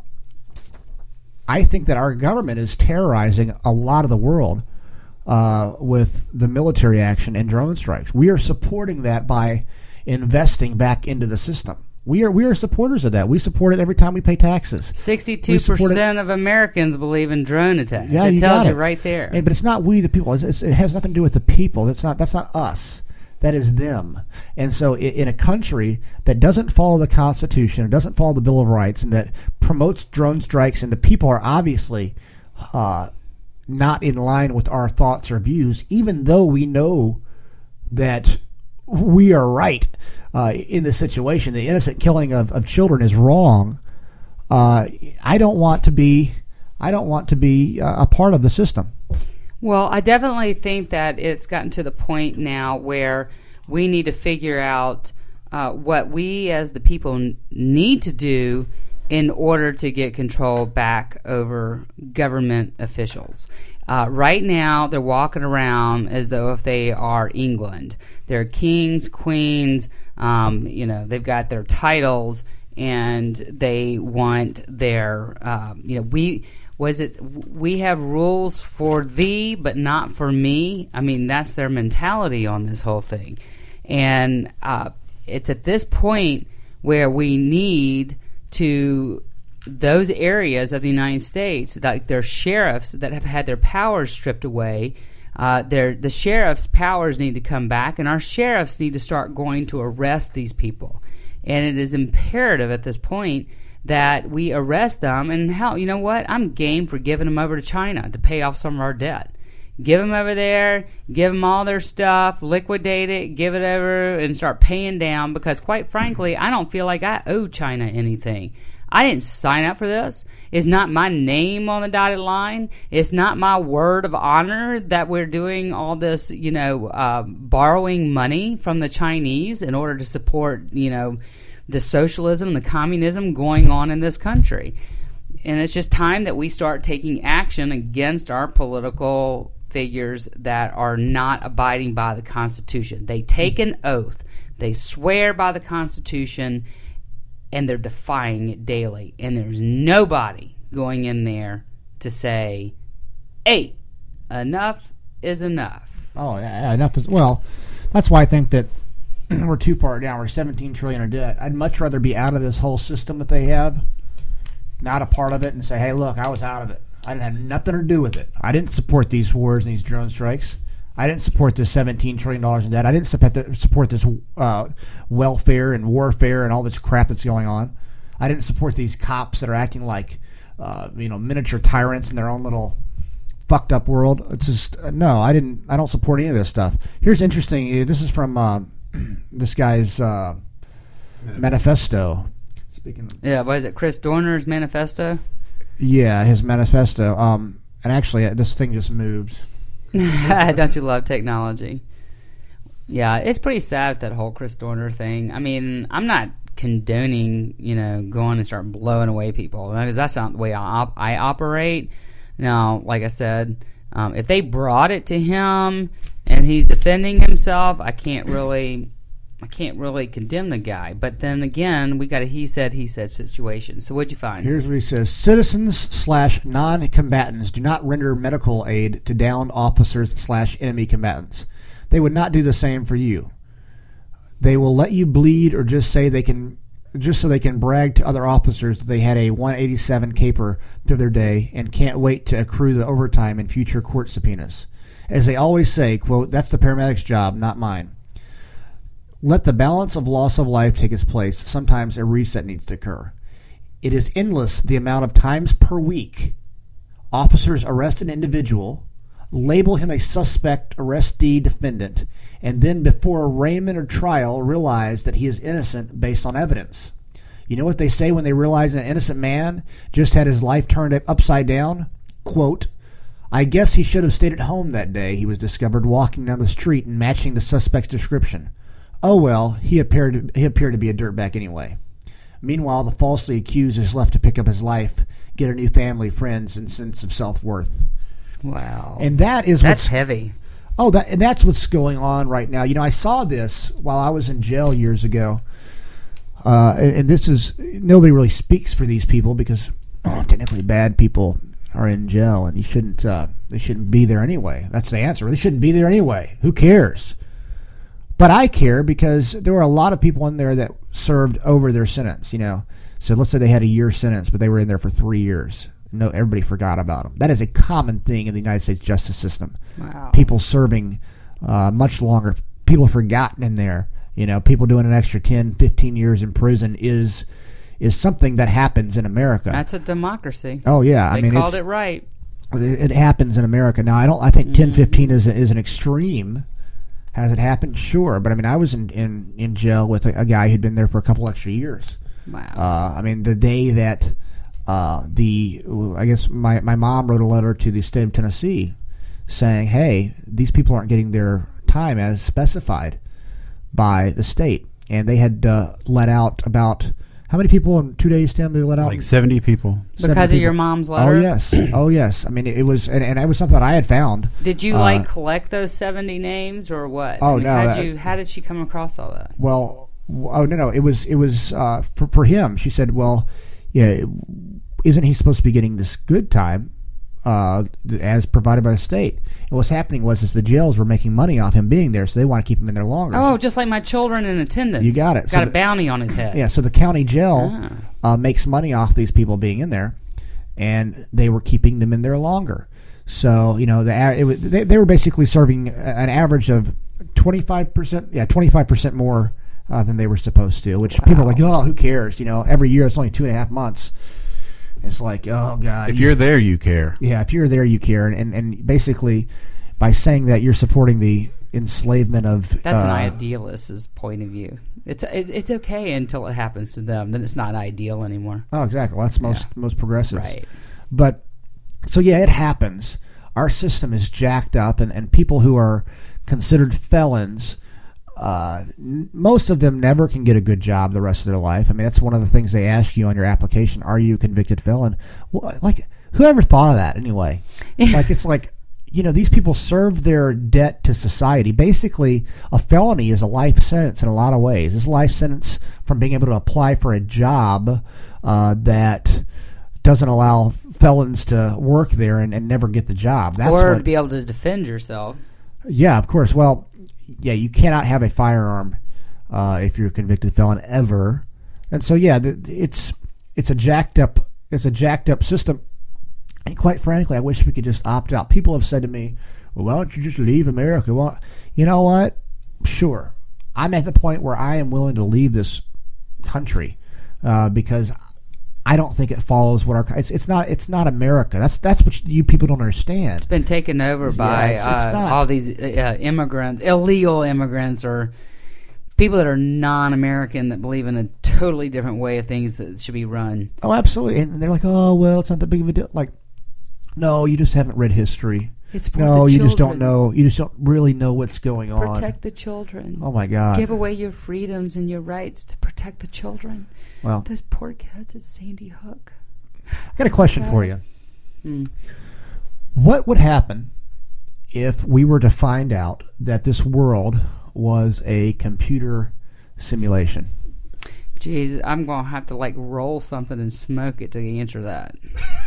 I think that our government is terrorizing a lot of the world uh, with the military action and drone strikes. We are supporting that by investing back into the system. We are we are supporters of that. We support it every time we pay taxes. Sixty-two percent of Americans believe in drone attacks. Yeah, it you tells you it. right there. But it's not we the people. It's, it's, it has nothing to do with the people. That's not that's not us. That is them. And so, in a country that doesn't follow the Constitution, or doesn't follow the Bill of Rights, and that promotes drone strikes, and the people are obviously uh, not in line with our thoughts or views, even though we know that we are right uh, in this situation. The innocent killing of, of children is wrong. Uh, I don't want to be. I don't want to be uh, a part of the system. Well, I definitely think that it's gotten to the point now where we need to figure out uh, what we as the people n- need to do in order to get control back over government officials. Uh, right now, they're walking around as though if they are England. They're kings, queens, um, you know, they've got their titles and they want their, um, you know, we was it we have rules for thee but not for me? I mean that's their mentality on this whole thing. And uh, it's at this point where we need to those areas of the united states like their sheriffs that have had their powers stripped away uh, their, the sheriff's powers need to come back and our sheriffs need to start going to arrest these people and it is imperative at this point that we arrest them. And hell, you know what? I'm game for giving them over to China to pay off some of our debt. Give them over there, give them all their stuff, liquidate it, give it over, and start paying down because, quite frankly, I don't feel like I owe China anything. I didn't sign up for this. It's not my name on the dotted line. It's not my word of honor that we're doing all this, you know, uh, borrowing money from the Chinese in order to support, you know, the socialism, the communism going on in this country. And it's just time that we start taking action against our political figures that are not abiding by the Constitution. They take an oath, they swear by the Constitution, and they're defying it daily. And there's nobody going in there to say, hey, enough is enough. Oh, yeah, enough. Is, well, that's why I think that we're too far down. We're 17 trillion in debt. I'd much rather be out of this whole system that they have, not a part of it, and say, "Hey, look, I was out of it. I didn't have nothing to do with it. I didn't support these wars and these drone strikes. I didn't support this 17 trillion dollars in debt. I didn't support, this uh, welfare and warfare and all this crap that's going on. I didn't support these cops that are acting like, uh, you know, miniature tyrants in their own little." fucked up world. It's just uh, no, I didn't. I don't support any of this stuff. Here's interesting. uh, This is from uh, this guy's uh, manifesto. Speaking, of, Yeah, what is it? Chris Dorner's manifesto? yeah, his manifesto. Um, and actually, uh, this thing just moved. Don't you love technology? Yeah, it's pretty sad that whole Chris Dorner thing. I mean, I'm not condoning, you know, going and start blowing away people because that's not the way I, op- I operate. Now, like I said, um, if they brought it to him and he's defending himself, I can't really, I can't really condemn the guy. But then again, we got a he said he said situation. So what'd you find? Here's what he says: Citizens slash non-combatants do not render medical aid to downed officers slash enemy combatants. They would not do the same for you. They will let you bleed or just say they can, just so they can brag to other officers that they had a 187 caper through their day and can't wait to accrue the overtime in future court subpoenas. As they always say, quote, that's the paramedic's job, not mine. Let the balance of loss of life take its place. Sometimes a reset needs to occur. It is endless the amount of times per week Officers arrest an individual, label him a suspect, arrestee, defendant, and then before arraignment or trial realize that he is innocent based on evidence. You know what they say when they realize an innocent man just had his life turned upside down? Quote, I guess he should have stayed at home that day. He was discovered walking down the street and matching the suspect's description. Oh well, he appeared he appeared to be a dirtbag anyway. Meanwhile, the falsely accused is left to pick up his life, get a new family, friends, and sense of self worth. Wow. And that is That's heavy. Oh, that and that's what's going on right now. You know, I saw this while I was in jail years ago, uh, and, and this is nobody really speaks for these people because oh, technically bad people are in jail, and you shouldn't uh, they shouldn't be there anyway. That's the answer. They shouldn't be there anyway. Who cares? But I care because there were a lot of people in there that served over their sentence. You know, so let's say they had a year sentence, but they were in there for three years. No, everybody forgot about them. That is a common thing in the United States justice system Wow. people serving uh, much longer. People forgotten in there. You know, people doing an extra 10, 15 years in prison is is something that happens in America. That's a democracy. oh yeah, I they mean called it right. it, it happens in America. Now I don't. I think 10, 15 is is an extreme. Has it happened? Sure, but I mean, I was in in, in jail with a, a guy who'd been there for a couple extra years. Wow. Uh, I mean, the day that uh, the I guess my my mom wrote a letter to the state of Tennessee saying, "Hey, these people aren't getting their time as specified by the state," and they had uh, let out about how many people in two days? Tim, they let out Like 70 people. Seven because of people. your mom's letter? Oh yes, oh yes. I mean, it, it was, and, and it was something that I had found. Did you Uh, like collect those 70 names or what? Oh, I mean, no, How'd that- you, how did she come across all that? Well, oh no, no, it was it was uh, for for him. She said, "Well, yeah, isn't he supposed to be getting this good time uh, as provided by the state?" And what's happening was is the jails were making money off him being there, so they want to keep him in there longer. Oh, just like my children in attendance. You got it. So Got a the- bounty on his head. yeah. So the county jail Ah. uh, makes money off these people being in there, and they were keeping them in there longer. So you know, the it was, they, they were basically serving an average of twenty five percent, yeah, twenty five percent more uh, than they were supposed to. Which people are like, oh, who cares? You know, every year it's only two and a half months. It's like, oh god, If you- you're there, you care. yeah, if you're there, you care, and and, and basically by saying that you're supporting the enslavement of That's an uh, idealist's point of view. It's it, it's okay until it happens to them. Then it's not ideal anymore. Oh, exactly. Well, that's most Yeah. most progressives. Right. But so yeah, it happens. Our system is jacked up, and, and people who are considered felons, uh, most of them never can get a good job the rest of their life. I mean, that's one of the things they ask you on your application: Are you a convicted felon? Well, like, whoever thought of that anyway? like, it's like. You know, these people serve their debt to society. Basically, a felony is a life sentence in a lot of ways. It's a life sentence from being able to apply for a job uh, that doesn't allow felons to work there and, and never get the job. That's or what, to be able to defend yourself. yeah, of course. Well, yeah, you cannot have a firearm uh, if you're a convicted felon ever, and so yeah, it's it's a jacked up it's a jacked up system. And quite frankly, I wish we could just opt out. People have said to me, "Well, why don't you just leave America?" Well, you know what? Sure, I'm at the point where I am willing to leave this country uh, because I don't think it follows what our it's, it's not it's not America. That's that's what you people don't understand. It's been taken over by it's- it's uh, all these uh, immigrants, illegal immigrants, or people that are non-American that believe in a totally different way of things that should be run. Oh, absolutely. And they're like, "Oh, well, it's not that big of a deal." Like, no, you just haven't read history. It's for No, you just don't know. You just don't really know what's going on. Protect the children. Oh my God. Give away your freedoms and your rights to protect the children. well, Those poor kids at Sandy Hook. I got a question for you. Hmm. What would happen if we were to find out that this world was a computer simulation? Jeez, I'm gonna have to like roll something and smoke it to answer that.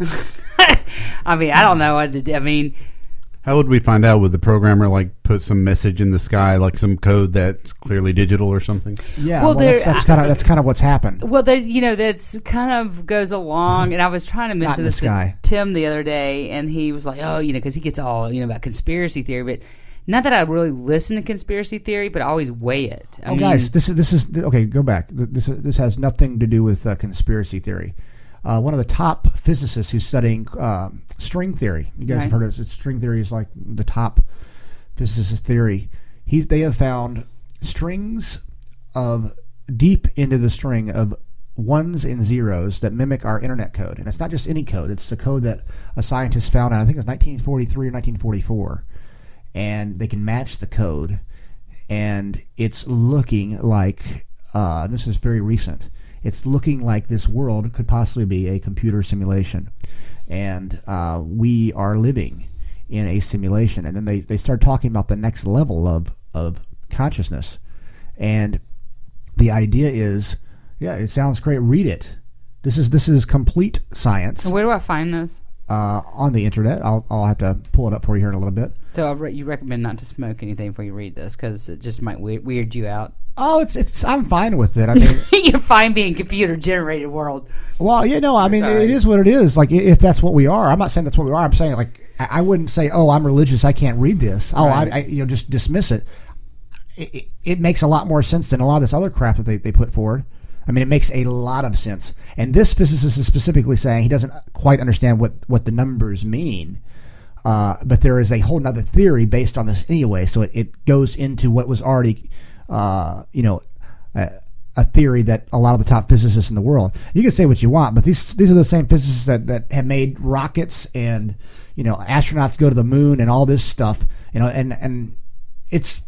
I mean, I don't know what to do. I mean, How would we find out? Would the programmer like put some message in the sky, like some code that's clearly digital or something? Yeah, Well, well, that's, there- that's kind of that's kind of what's happened. well, that you know, that's kind of goes along. And I was trying to mention this this to guy. Tim the other day, and he was like, "Oh, you know, because he gets all you know about conspiracy theory." But not that I really listen to conspiracy theory, but I always weigh it. I oh, mean, guys, this is this is okay. Go back. This this has nothing to do with uh, conspiracy theory. Uh, one of the top physicists who's studying uh, string theory. You guys have heard of it. String theory is like the top physicist theory. He, they have found strings of deep into the string of ones and zeros that mimic our internet code. And it's not just any code, it's the code that a scientist found out, I think it was 1943 or 1944. And they can match the code. And it's looking like, uh, this is very recent, it's looking like this world could possibly be a computer simulation. And uh, we are living in a simulation. And then they, they start talking about the next level of, of consciousness. And the idea is, yeah, it sounds great. Read it. This is this is complete science Where do I find this? Uh, on the internet. I'll I'll have to pull it up for you here in a little bit. So I re- you recommend not to smoke anything before you read this because it just might we- weird you out. Oh, it's it's I'm fine with it. I mean, You're fine being computer generated world. well, you know, I mean, Sorry. it is what it is. Like if that's what we are, I'm not saying that's what we are. I'm saying like I, I wouldn't say, oh, I'm religious. I can't read this. Oh, Right. I, I you know just dismiss it. It, it. it makes a lot more sense than a lot of this other crap that they, they put forward. I mean, it makes a lot of sense. And this physicist is specifically saying he doesn't quite understand what, what the numbers mean. Uh, but there is a whole other theory based on this anyway. So it, it goes into what was already, uh, you know, a, a theory that a lot of the top physicists in the world. You can say what you want, but these these are the same physicists that, that have made rockets and you know astronauts go to the moon and all this stuff. You know, and and it's,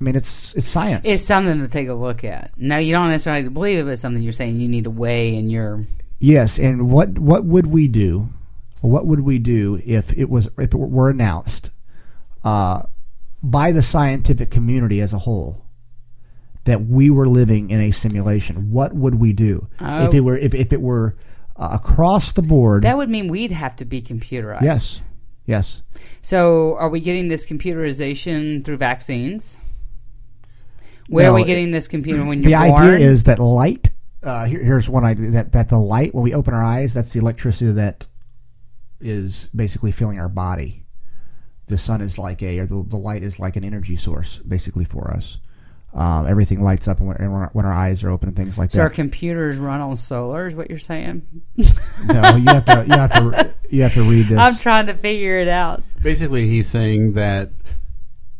I mean, it's it's science. It's something to take a look at. No, you don't necessarily believe it, but it's something you're saying you need to weigh in your. Yes, and what what would we do? What would we do if it was if it were announced uh, by the scientific community as a whole that we were living in a simulation? What would we do Oh. if it were if, if it were uh, across the board? That would mean we'd have to be computerized. yes, yes. So, are we getting this computerization through vaccines? Where No, are we getting this computer when you're The born? idea is that light. Uh, here, here's one idea that that the light when we open our eyes, that's the electricity that is basically filling our body. The sun is like a, or the, the light is like an energy source, basically for us. Um, everything lights up when, when, our, eyes are open and things like that. so our computers run on solar. Is what you're saying? no, you have to, you have to, you have to read this. I'm trying to figure it out. Basically, he's saying that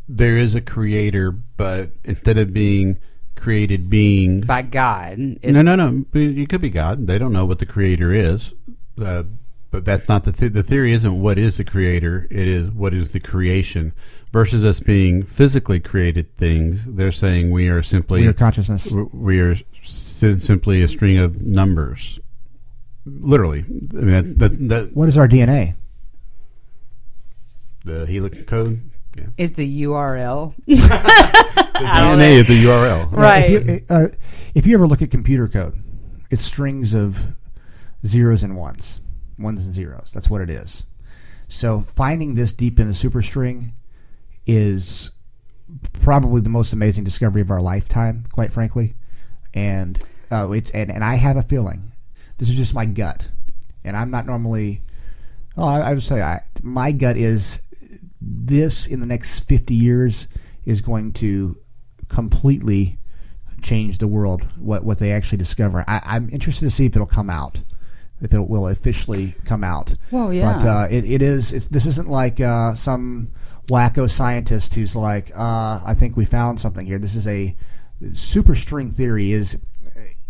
there is a creator, but instead of being created being, By God, it's no, no, no, it could be God. They don't know what the creator is, uh, but that's not the th- the theory. Isn't what is the creator? It is what is the creation. Versus us being physically created things, they're saying we are simply your consciousness. we are sim- simply a string of numbers. Literally, I mean, that, that, that What is our DNA? the helix code. Yeah. is the URL. The DNA is the URL. Right. If you, uh, if you ever look at computer code, it's strings of zeros and ones, ones and zeros. That's what it is. So finding this deep in the superstring is probably the most amazing discovery of our lifetime, quite frankly. And uh, it's and, and I have a feeling this is just my gut, and I'm not normally. Oh, I, I would say I, my gut is this in the next 50 years is going to completely change the world. What what they actually discover. I, I'm interested to see if it'll come out, if it will officially come out. Well, yeah. But uh, it, it is. It's, this isn't like uh, some wacko scientist who's like, uh, I think we found something here. This is a superstring theory. Is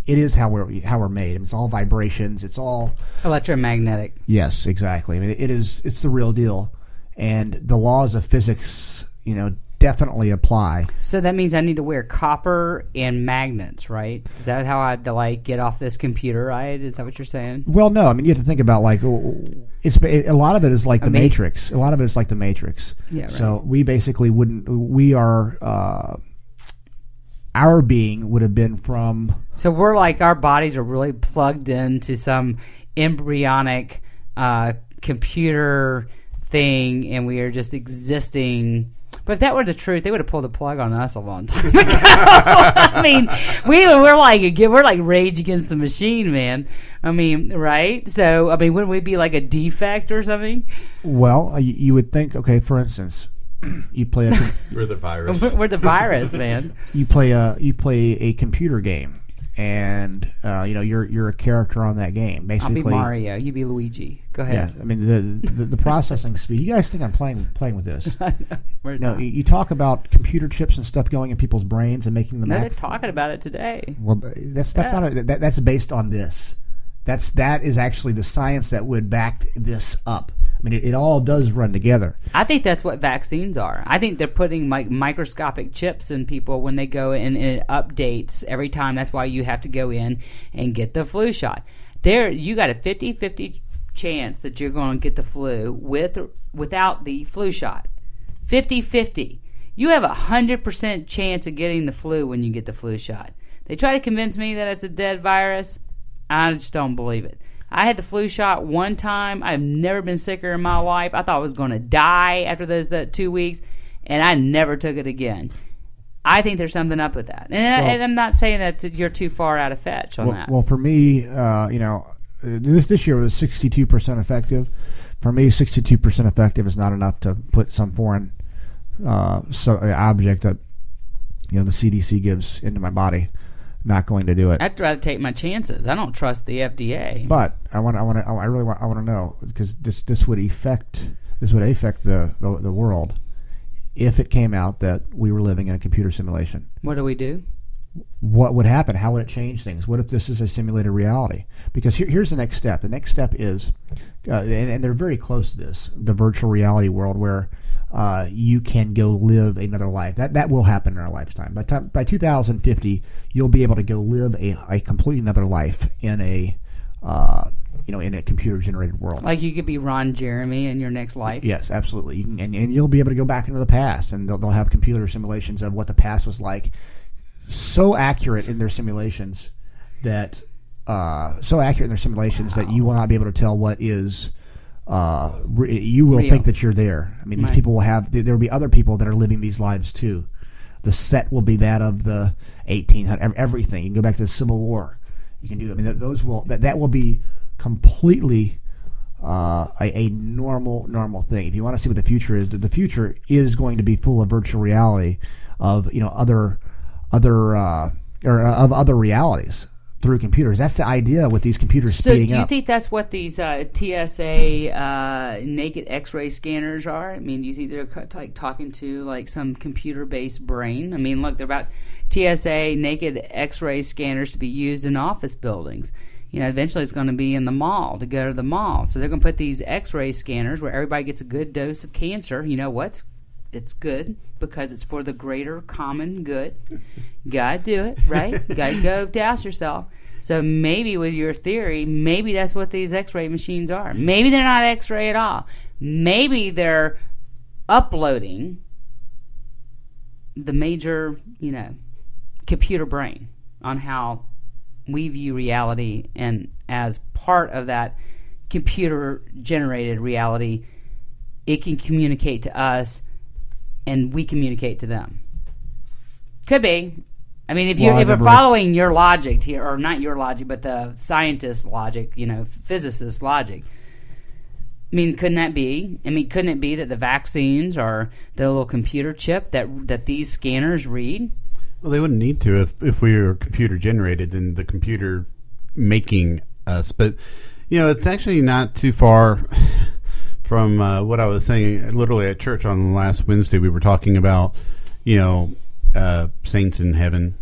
it is how we're how we're made. It's all vibrations. It's all Electromagnetic. Yes, exactly. I mean, it is. It's the real deal, and the laws of physics, you know, definitely apply. So that means I need to wear copper and magnets, right? Is that how I had to like get off this computer? Right? Is that what you're saying? Well, no, I mean, you have to think about like it's a lot of it is like the mean- Matrix. A lot of it is like the Matrix. Yeah, right. So we basically wouldn't. We are. Uh, our being would have been from So we're like our bodies are really plugged into some embryonic uh, computer thing, and we are just existing. But if that were the truth, they would have pulled the plug on us a long time ago. I mean, we we're like we're like Rage Against the Machine, man. I mean, right? So I mean, wouldn't we be like a defect or something? well, uh, you, you would think. Okay, for instance, you play a We're the virus. We're, we're the virus, man. you play a you play a computer game, and uh, you know you're you're a character on that game. Basically, I'll be Mario. You be Luigi. Go ahead. Yeah. I mean the, the the processing speed. You guys think I'm playing playing with this? No, not. you, talk about computer chips and stuff going in people's brains and making them No, they're talking about it today. Well, that's that's Yeah. not a, that, that's based on this. That's that is actually the science that would back this up. I mean, it, it all does run together. I think that's what vaccines are. I think they're putting microscopic chips in people when they go in and it updates every time. That's why you have to go in and get the flu shot. There you got a 50-50 chance that you're going to get the flu with without the flu shot. 50-50. You have a 100% chance of getting the flu when you get the flu shot. They try to convince me that it's a dead virus. I just don't believe it. I had the flu shot one time. I've never been sicker in my life. I thought I was going to die after those that two weeks, and I never took it again. I think there's something up with that, and, I, Well- and I'm not saying that you're too far out of fetch on Well, that. well, for me, uh, you know, this this year was 62 percent effective. For me, 62 percent effective is not enough to put some foreign uh, so, uh, object that you know the CDC gives into my body. Not going to do it. I'd rather take my chances. I don't trust the FDA. But I want, I want to, I really want, I want to know because this, this would affect, this would affect the, the, the world if it came out that we were living in a computer simulation. What do we do? What would happen? How would it change things? What if this is a simulated reality? Because here, here's the next step. The next step is, uh, and, and they're very close to this, the virtual reality world where uh, you can go live another life. That that will happen in our lifetime. By time, by 2050, you'll be able to go live a, a completely another life in a uh, you know in a computer generated world. Like you could be Ron Jeremy in your next life. Yes, absolutely. You can, and, and you'll be able to go back into the past, and they'll, they'll have computer simulations of what the past was like. So accurate in their simulations that uh, so accurate in their simulations that you will not be able to tell what is. Uh, re- you will Real. think that you're there. I mean, these Right. people will have. There will be other people that are living these lives too. The set will be that of the 1800. ev- Everything. You can go back to the Civil War. You can do. I mean, th- those will that that will be completely uh, a, a normal normal thing. If you want to see what the future is, the, the future is going to be full of virtual reality of you know other other uh, or uh, of other realities through computers. That's the idea with these computers So, do you up. think that's what these uh, TSA uh, naked X-ray scanners are? I mean, do you think they're like talking to like some computer-based brain? I mean, look, they're about TSA naked X-ray scanners to be used in office buildings. You know, eventually it's going to be in the mall to go to the mall. So they're going to put these X-ray scanners where everybody gets a good dose of cancer. You know what's it's good because it's for the greater common good. Gotta do it, right? Gotta go douse yourself. So maybe with your theory, maybe that's what these X-ray machines are. Maybe they're not X-ray at all. Maybe they're uploading the major, you know, computer brain on how we view reality, and as part of that computer generated reality, it can communicate to us, and we communicate to them. Could be. I mean, if you Well, if you're following your logic here, or not your logic, but the scientist logic, you know, physicist logic. I mean, couldn't that be? I mean, couldn't it be that the vaccines are the little computer chip that that these scanners read? Well, they wouldn't need to if if we were computer generated, then the computer making us. But you know, it's actually not too far from uh, what I was saying. Literally at church on last Wednesday, we were talking about you know uh, saints in heaven.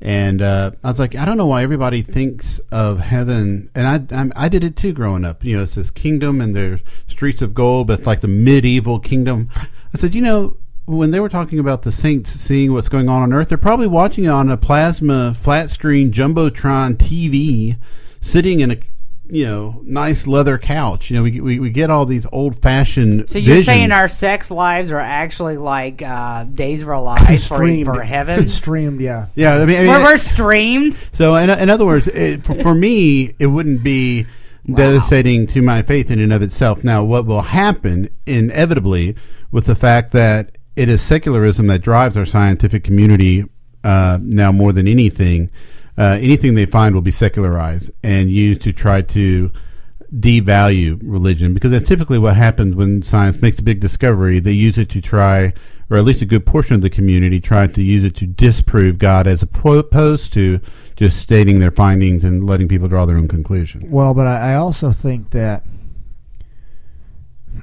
And uh, I was like, I don't know why everybody thinks of heaven, and I I'm, I did it too growing up. You know, it's this kingdom and there's streets of gold, but it's like the medieval kingdom. I said, you know, when they were talking about the saints seeing what's going on on earth, they're probably watching it on a plasma flat screen jumbotron TV, sitting in a you know nice leather couch. You know, we we, we get all these old fashioned. So you're saying our sex lives are actually like uh, days of our lives for, for heaven? streamed, yeah. yeah, I mean, I mean Where we're streams? So, in, in other words, it, for, for me, it wouldn't be devastating to my faith in and of itself. Now, what will happen inevitably with the fact that it is secularism that drives our scientific community uh, now more than anything, uh, anything they find will be secularized and used to try to devalue religion because that's typically what happens when science makes a big discovery. They use it to try, or at least a good portion of the community try to use it to disprove God as opposed to just stating their findings and letting people draw their own conclusion. Well, but I, also think that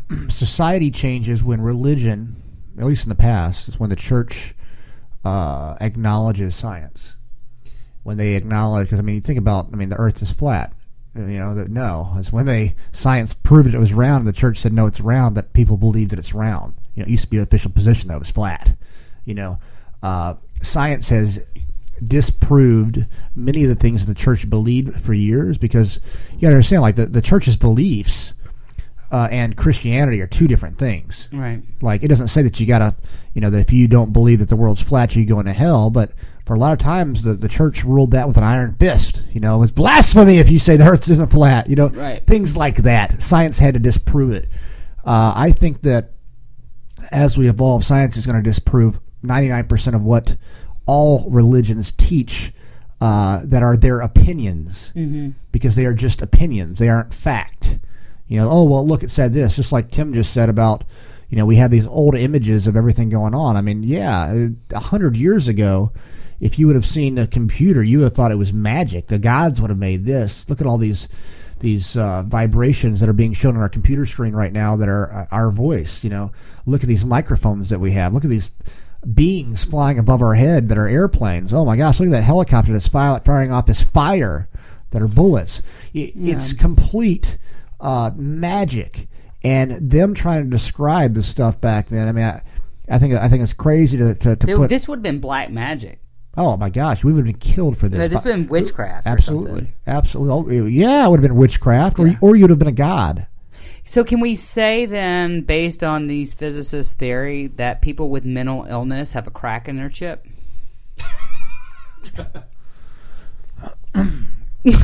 society changes when religion, at least in the past, is when the church uh, acknowledges science. When they acknowledge, because I mean, you think about, I mean, the Earth is flat. You know that no, it's when they science proved it was round. The church said no, it's round. That people believed that it's round. You know, it used to be an official position that it was flat. You know, uh, science has disproved many of the things that the church believed for years because you got to understand, like the the church's beliefs uh, and Christianity are two different things. Right. Like it doesn't say that you gotta, you know, that if you don't believe that the world's flat, you go into hell. But for a lot of times, the, the church ruled that with an iron fist. You know, it's blasphemy if you say the earth isn't flat. You know, Right. things like that. Science had to disprove it. Uh, I think that as we evolve, science is going to disprove 99% of what all religions teach uh, that are their opinions because they are just opinions. They aren't fact. You know, oh, well, look, it said this, just like Tim just said about, you know, we have these old images of everything going on. I mean, yeah, a hundred years ago, if you would have seen a computer, you would have thought it was magic. The gods would have made this. Look at all these these uh, vibrations that are being shown on our computer screen right now that are uh, our voice. You know, look at these microphones that we have. Look at these beings flying above our head that are airplanes. Oh my gosh, look at that helicopter that's fi- firing off this fire that are bullets. I- It's complete uh, magic, and them trying to describe the stuff back then. I mean, I, I think I think it's crazy to to, to Dude, put. this would have been black magic. oh my gosh, we would have been killed for this. No, this would have been witchcraft. Absolutely, something. absolutely. Oh, yeah, it would have been witchcraft, or Yeah. or you'd have been a god. So can we say then, based on these physicists' theory, that people with mental illness have a crack in their chip?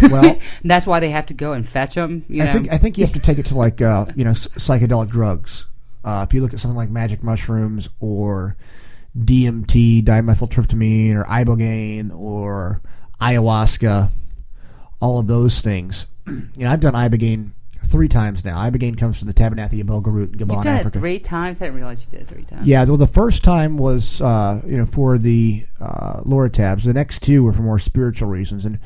Well, That's why they have to go and fetch them. You know, I think I think you have to take it to like uh, you know psychedelic drugs. Uh, if you look at something like magic mushrooms or DMT, dimethyltryptamine, or ibogaine, or ayahuasca, all of those things. you know, I've done ibogaine three times now. Ibogaine comes from the Tabernanthe Iboga root in Gabon, you've done Africa. it three times. I didn't realize you did it three times. Yeah, well, the first time was uh, you know for the uh, Lortabs. The next two were for more spiritual reasons, and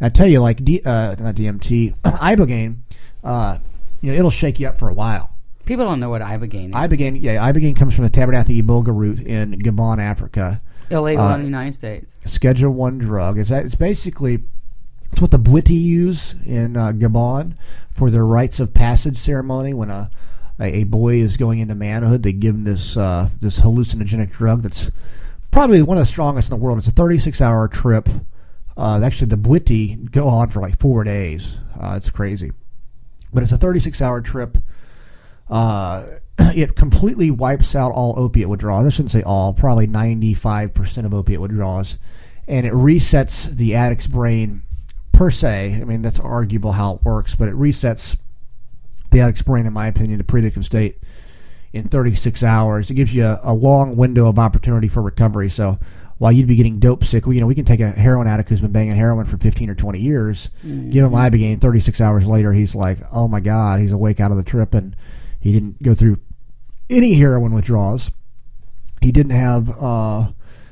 I tell you, like D, uh, not DMT, ibogaine, uh, you know, it'll shake you up for a while. People don't know what ibogaine is. Ibogaine, yeah, ibogaine comes from the Tabernanthe Iboga root in Gabon, Africa. illegal uh, in the United States. Schedule one drug. It's it's basically it's what the Bwiti use in uh, Gabon for their rites of passage ceremony when a a, a boy is going into manhood. They give him this uh, this hallucinogenic drug that's probably one of the strongest in the world. It's a 36 hour trip. Uh, actually, the Bwiti go on for like four days. Uh, it's crazy, but it's a 36 hour trip. Uh, it completely wipes out all opiate withdrawals. I shouldn't say all, probably 95% of opiate withdrawals. And it resets the addict's brain per se. I mean, that's arguable how it works, but it resets the addict's brain, in my opinion, to predictive state in 36 hours. It gives you a, a long window of opportunity for recovery. So while you'd be getting dope sick, we, you know, we can take a heroin addict who's been banging heroin for 15 or 20 years, give him ibogaine. 36 hours later, he's like, oh my god, he's awake out of the trip, and he didn't go through any heroin withdrawals. He didn't have uh,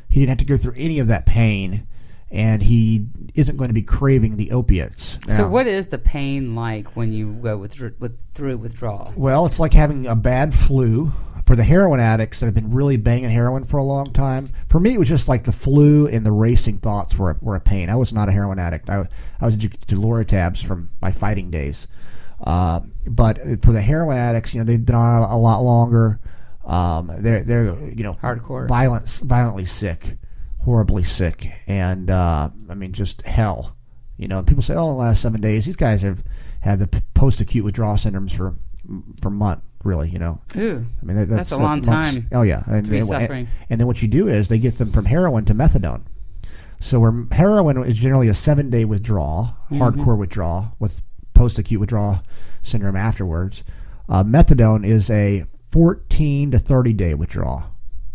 he didn't have to go through any of that pain, and he isn't going to be craving the opiates. So what is the pain like when you go with, with through withdrawal? Well, it's like having a bad flu. For the heroin addicts that have been really banging heroin for a long time, for me it was just like the flu and the racing thoughts were, were a pain. I was not a heroin addict. I, I was addicted to Lortabs from my fighting days. Uh, but for the heroin addicts, you know, they've been on a, a lot longer. Um, they're they're you know Hardcore. violent, violently sick, horribly sick, and uh, I mean just hell. You know, people say, "Oh, in the last seven days, these guys have had the post acute withdrawal syndromes for for month." Really, you know. Ooh, I mean, that, that's, That's a long months- time Oh yeah, and, to be and- suffering. and then what you do is they get them from heroin to methadone. So where heroin is generally a seven day withdrawal, Mm-hmm. hardcore withdrawal with post acute withdrawal syndrome afterwards. Uh, methadone is a fourteen to thirty day withdrawal.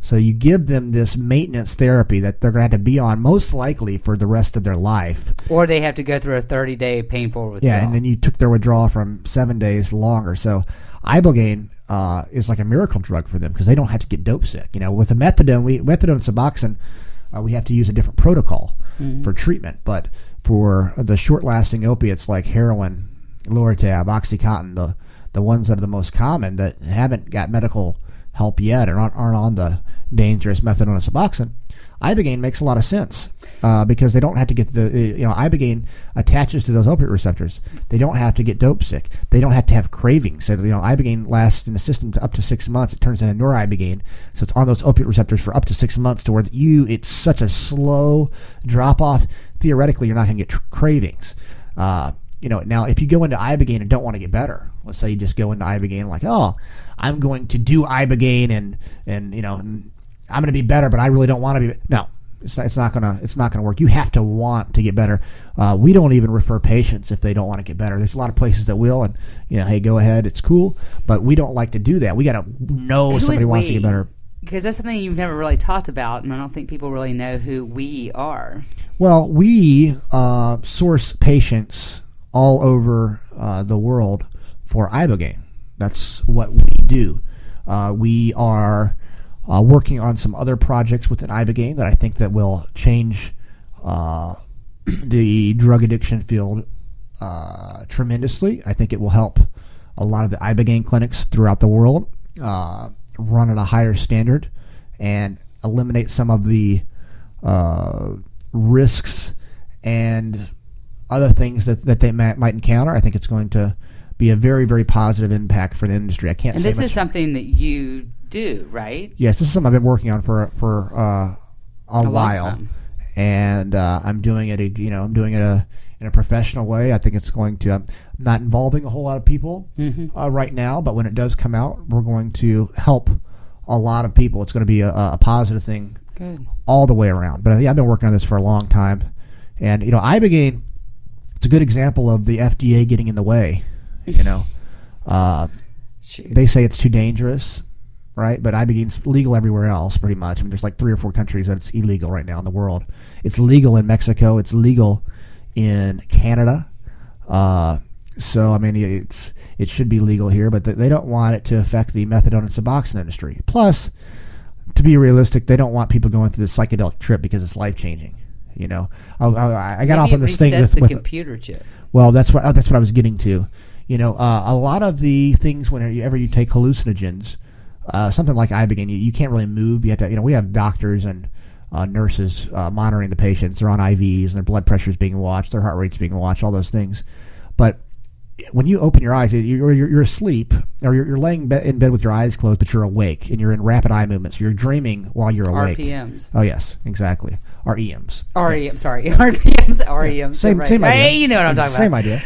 So you give them this maintenance therapy that they're going to have to be on most likely for the rest of their life. Or they have to go through a 30 day painful withdrawal. Yeah, and then you took their withdrawal from seven days longer. So ibogaine uh, is like a miracle drug for them because they don't have to get dope sick. You know, with the methadone, we methadone and suboxone, uh, we have to use a different protocol for treatment. But for the short lasting opiates like heroin, Lortab, OxyContin, the the ones that are the most common that haven't got medical help yet or aren't, aren't on the dangerous methadone and suboxone, ibogaine makes a lot of sense uh, because they don't have to get the you know ibogaine attaches to those opiate receptors. They don't have to get dope sick. They don't have to have cravings. So you know ibogaine lasts in the system up to six months. It turns into noribogaine, so it's on those opiate receptors for up to six months. To where you, it's such a slow drop off. Theoretically, you're not going to get tr- cravings. Uh, you know, now if you go into ibogaine and don't want to get better, let's say you just go into ibogaine like, oh, I'm going to do ibogaine and and you know, I'm going to be better, but I really don't want to be. No, it's not, it's not gonna it's not gonna work. You have to want to get better. Uh, we don't even refer patients if they don't want to get better. There's a lot of places that will, and you know, hey, go ahead, it's cool. But we don't like to do that. We got to know Who somebody wants to get better. Because that's something you've never really talked about, and I don't think people really know who we are. Well, we uh, source patients all over uh, the world for ibogaine. That's what we do. Uh, we are uh, working on some other projects within ibogaine that I think that will change uh, the drug addiction field uh, tremendously. I think it will help a lot of the ibogaine clinics throughout the world uh, run at a higher standard and eliminate some of the uh, risks and other things that, that they might, might encounter. I think it's going to be a very, very positive impact for the industry. I can't And this is something that you do, right? yes, this is something I've been working on for for uh, a, long while, and uh, I'm doing it. You know, I'm doing it a, in a professional way. I think it's going to. I'm not involving a whole lot of people Mm-hmm. uh, right now, but when it does come out, we're going to help a lot of people. It's going to be a, a positive thing Good. all the way around. But yeah, I've been working on this for a long time, and you know, ibogaine. It's a good example of the FDA getting in the way. You know, uh, they say it's too dangerous, right? But ibogaine's legal everywhere else, pretty much. I mean, there's like three or four countries that it's illegal right now in the world. It's legal in Mexico. It's legal in Canada. Uh, so I mean, it's it should be legal here, but th- they don't want it to affect the methadone and suboxone industry. Plus, to be realistic, they don't want people going through the psychedelic trip because it's life changing. You know, I, I, I got off Maybe on this thing with, the with computer chip. well, that's what that's what I was getting to. You know, uh, a lot of the things whenever you take hallucinogens, uh, something like ibogaine, you, you can't really move. You have to, you know, we have doctors and uh, nurses uh, monitoring the patients. They're on IVs, and their blood pressure is being watched, their heart rate's being watched, all those things. But when you open your eyes, you're, you're, you're asleep, or you're, you're laying be- in bed with your eyes closed, but you're awake, and you're in rapid eye movements. You're dreaming while you're awake. RPMs. Oh yes, exactly. REMs. REM, sorry. RPMs, REMs. Same, right. same idea. Hey, you know what I'm talking Same about. idea.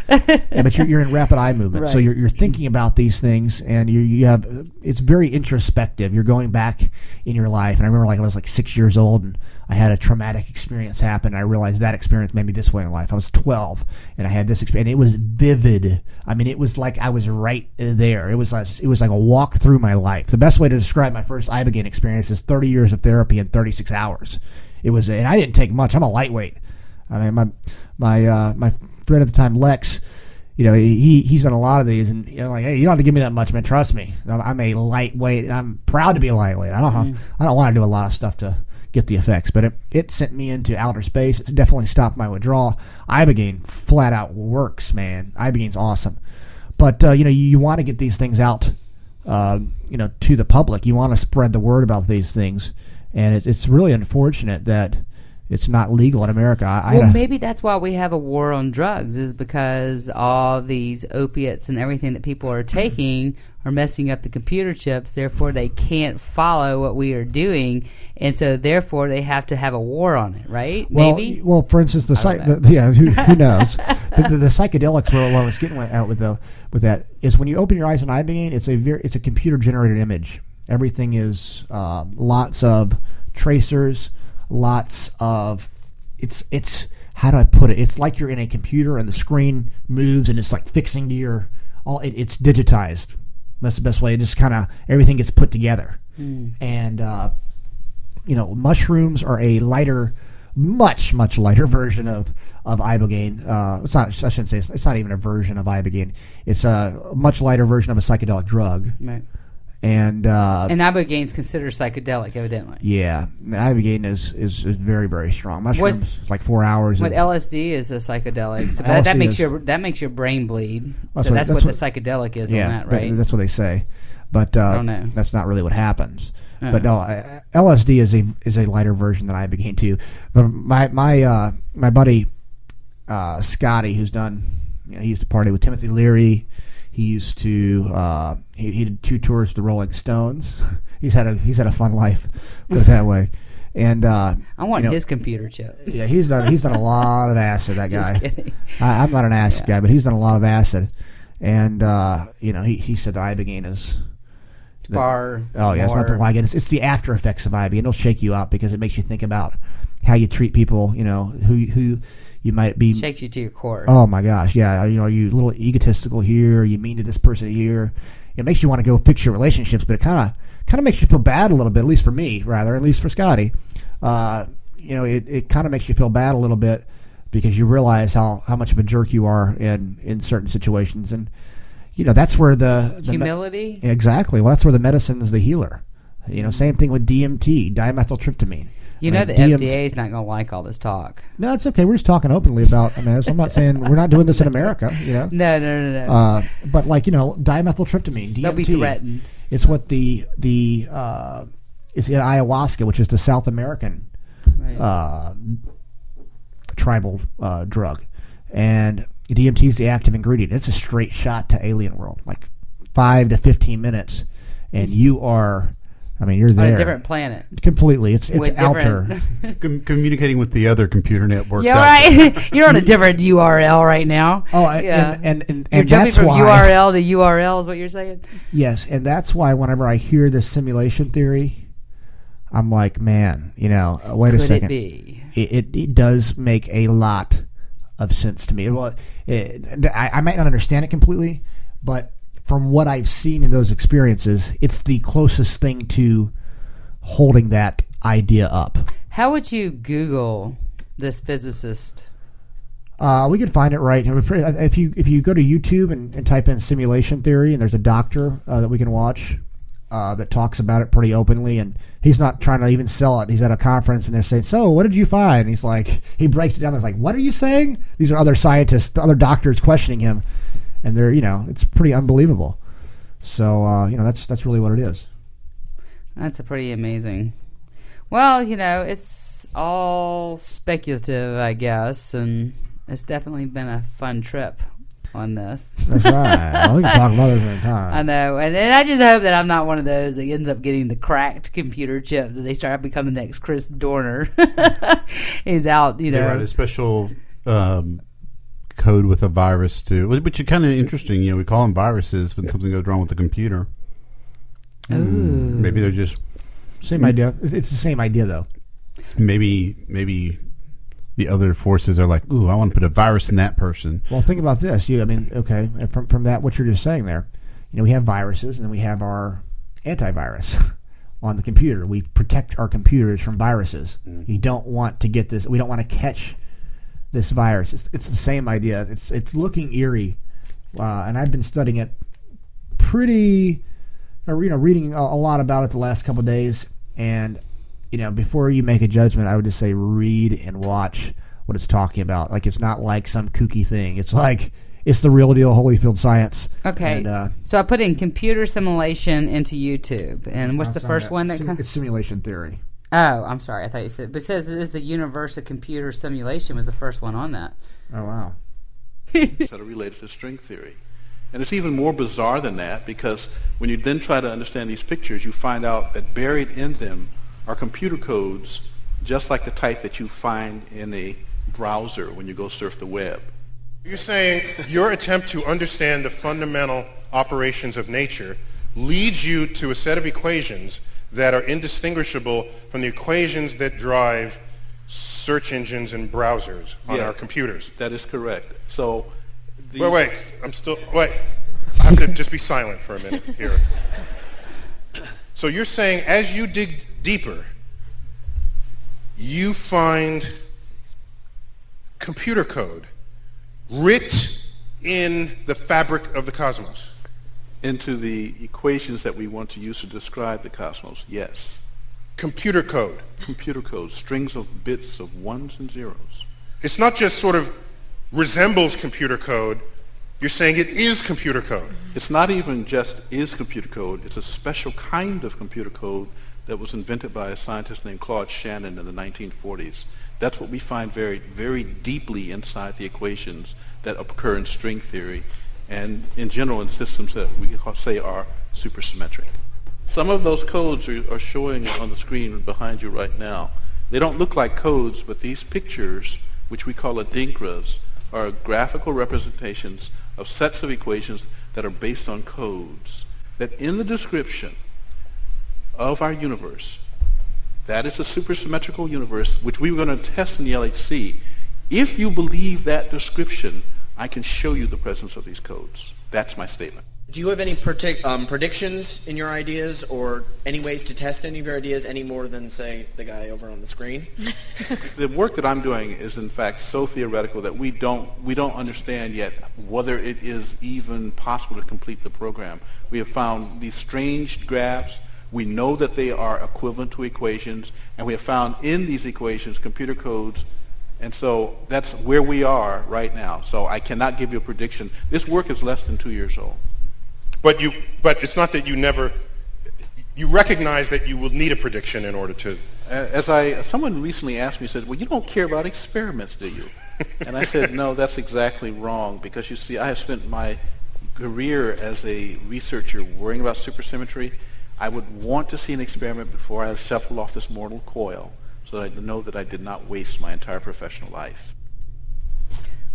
yeah, but you're, you're in rapid eye movement, so you're, you're thinking about these things, and you you have it's very introspective. You're going back in your life, and I remember like I was like six years old, and I had a traumatic experience happen. I realized that experience made me this way in life. I was 12, and I had this experience. And it was vivid. I mean, it was like I was right there. It was like it was like a walk through my life. The best way to describe my first ibogaine experience is 30 years of therapy in 36 hours. It was, and I didn't take much. I'm a lightweight. I mean, my my uh, my friend at the time, Lex, you know, he he's done a lot of these, and you know, like, hey, you don't have to give me that much, man. Trust me, I'm, I'm a lightweight, and I'm proud to be a lightweight. I don't I don't want to do a lot of stuff to get the effects, but it, it sent me into outer space. It's definitely stopped my withdrawal. Ibogaine flat out works, man. Ibogaine's awesome, but uh, you know, you, you want to get these things out, uh, you know, to the public. You want to spread the word about these things, and it's it's really unfortunate that it's not legal in America. I, I Well, a- maybe that's why we have a war on drugs, is because all these opiates and everything that people are taking are messing up the computer chips. Therefore, they can't follow what we are doing, and so therefore they have to have a war on it. Right? Well, maybe. well, for instance, the, psych, the yeah, who, who knows? the, the, the psychedelics, where I was getting out with though, with that is when you open your eyes in ibogaine, it's a very, it's a computer generated image. Everything is um, lots of tracers, lots of it's it's how do I put it? It's like you're in a computer and the screen moves and it's like fixing to your all. It, it's digitized. That's the best way. It just kind of everything gets put together, and uh, you know, mushrooms are a lighter, much much lighter version of of ibogaine. Uh, it's not. I shouldn't say it's, it's not even a version of ibogaine. It's a much lighter version of a psychedelic drug. Right. And uh, And ibogaine's considered psychedelic, evidently. yeah, ibogaine is, is is very very strong. Mushrooms What's- like four hours. But of, LSD is a psychedelic, so that, that LSD makes is- your that makes your brain bleed. That's so what- that's, what, what- the psychedelic is yeah, on that, that- right? that's what they say. But uh, don't know. that's not really what happens. Uh-uh. But no, I- LSD is a is a lighter version than ibogaine too. But my my uh, my buddy uh, Scotty, who's done, you know, he used to party with Timothy Leary. He used to uh, he, he did two tours with the Rolling Stones. he's had a he's had a fun life, put it that way. And uh, I want you know, his computer chip. yeah, he's done he's done a lot of acid. That Just guy. kidding. I, I'm not an acid Yeah. guy, but he's done a lot of acid. And uh, you know, he he said the ibogaine is the- Far Oh yeah, it's more- nothing like it. It's, it's the after effects of ibogaine. It'll shake you up because it makes you think about how you treat people. You know who who you might be. shakes you to your core. Oh my gosh, yeah. You know, are you a little egotistical here? Are you mean to this person here? It makes you want to go fix your relationships, but it kind of kind of makes you feel bad a little bit. At least for me, rather, at least for Scotty. Uh, you know, it, it kind of makes you feel bad a little bit because you realize how, how much of a jerk you are in in certain situations, and you know that's where the, the me- Humility. exactly. Well, that's where the medicine is the healer. You know, same thing with DMT, dimethyltryptamine. You I know mean, the DMT FDA is not going to like all this talk. No, it's okay. We're just talking openly about. I mean, I'm not saying we're not doing this in America. You know. No, no, no, no. Uh, but like you know, dimethyltryptamine, DMT. They'll be threatened. It's what the the uh, it's in ayahuasca, which is the South American Right. uh, tribal uh, drug, and DMT is the active ingredient. It's a straight shot to alien world, like five to fifteen minutes, and you are. I mean, you're On there a different planet. completely. It's it's with outer. Com- communicating with the other computer networks. yeah, right. You're on a different URL right now. Oh, I- yeah. and and and, you're jumping that's from why. URL to URL is what you're saying. Yes, and that's why whenever I hear this simulation theory, I'm like, man, you know, uh, wait a second. it be? It, it, it does make a lot of sense to me. Well, it, I, I might not understand it completely, but from what I've seen in those experiences, it's the closest thing to holding that idea up. How would you Google this physicist? Uh, we can find it right if you if you go to YouTube and, and type in simulation theory, and there's a doctor uh, that we can watch uh, that talks about it pretty openly, and he's not trying to even sell it. He's at a conference, and they're saying, "So, what did you find?" And he's like, he breaks it down. There's like, "What are you saying?" These are other scientists, other doctors questioning him, and they're you know, it's pretty unbelievable. So uh, you know, that's that's really what it is. That's a pretty amazing. Well, you know, it's all speculative, I guess, and it's definitely been a fun trip on this. That's right. well, we can talk about this another I time. know, and, and I just hope that I'm not one of those that ends up getting the cracked computer chip that they start to become the next Chris Dorner. He's out, you know. They know. write a special um, code with a virus too, which is kind of interesting. You know, we call them viruses when something goes wrong with the computer. Ooh. Maybe they're just Same idea. It's the same idea though. maybe maybe the other forces are like, ooh, I want to put a virus in that person. Well, think about this. You, I mean, okay, from from that, what you're just saying there, you know, we have viruses, and then we have our antivirus on the computer. We protect our computers from viruses. Mm-hmm. You don't want to get this. We don't want to catch this virus. It's, it's the same idea. It's it's looking eerie, uh, and I've been studying it pretty, or, you know, reading a, a lot about it the last couple of days. And you know, before you make a judgment, I would just say read and watch what it's talking about. Like it's not like some kooky thing. It's like it's the real deal, Holyfield science. Okay. And, uh, so I put in computer simulation into YouTube. And what's the first that. one that Sim- comes? It's simulation theory. Oh, I'm sorry. I thought you said. But it says it is the universe of computer simulation was the first one on that. Oh wow. that are related to string theory. And it's even more bizarre than that because when you then try to understand these pictures, you find out that buried in them are computer codes just like the type that you find in a browser when you go surf the web. You're saying your attempt to understand the fundamental operations of nature leads you to a set of equations that are indistinguishable from the equations that drive search engines and browsers on Yeah. our computers. That is correct. So, the, Wait, wait, I'm still, wait. I have to just be silent for a minute here. So you're saying as you dig deeper, you find computer code writ in the fabric of the cosmos. Into the equations that we want to use to describe the cosmos, yes. Computer code. Computer code, strings of bits of ones and zeros. It's not just sort of resembles computer code. You're saying it is computer code. It's not even just is computer code. It's a special kind of computer code that was invented by a scientist named Claude Shannon in the 1940s. That's what we find very, very deeply inside the equations that occur in string theory and in general in systems that we say are supersymmetric. Some of those codes are, are showing on the screen behind you right now. They don't look like codes, but these pictures, which we call adinkras, are graphical representations of sets of equations that are based on codes. That in the description of our universe, that is a supersymmetrical universe, which we were going to test in the LHC. If you believe that description, I can show you the presence of these codes. That's my statement. Do you have any predict, um, predictions in your ideas or any ways to test any of your ideas any more than, say, the guy over on the screen? the work that I'm doing is, in fact, so theoretical that we don't, we don't understand yet whether it is even possible to complete the program. We have found these strange graphs. We know that they are equivalent to equations, and we have found in these equations computer codes and so that's where we are right now. So I cannot give you a prediction. This work is less than two years old. But you, but it's not that you never, you recognize that you will need a prediction in order to. As I, someone recently asked me, said, "Well, you don't care about experiments, do you?" and I said, "No, that's exactly wrong. Because you see, I have spent my career as a researcher worrying about supersymmetry. I would want to see an experiment before I shuffle off this mortal coil." So that I know that I did not waste my entire professional life.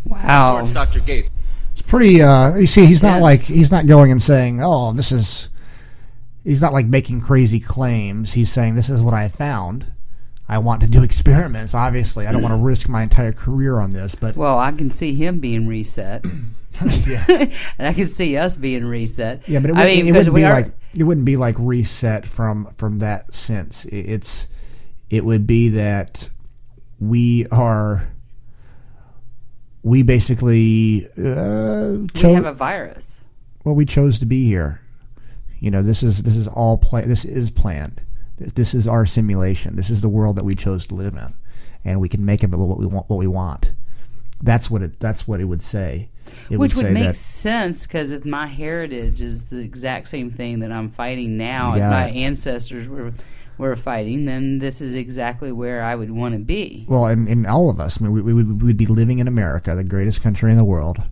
Wow. Towards Dr. Gates. It's pretty. Uh, you see, he's not Yes. like he's not going and saying, "Oh, this is." He's not like making crazy claims. He's saying, "This is what I found. I want to do experiments. Obviously, I don't want to risk my entire career on this." But Well, I can see him being reset, yeah, and I can see us being reset. yeah, but it wouldn't, mean, it because wouldn't we be are. like it wouldn't be like reset from from that sense. I- It's it would be that we are we basically uh, we have a virus. well we chose to be here. You know this is this is all play this is planned. This is our simulation. This is the world that we chose to live in. And we can make it what we want what we want. That's what it that's what it would say. It Which would say make that- sense because if my heritage is the exact same thing that I'm fighting now as Yeah. my ancestors were were fighting, then this is exactly where I would want to be. well and, and all of us I mean we, we, would- we would be living in America the greatest country in the world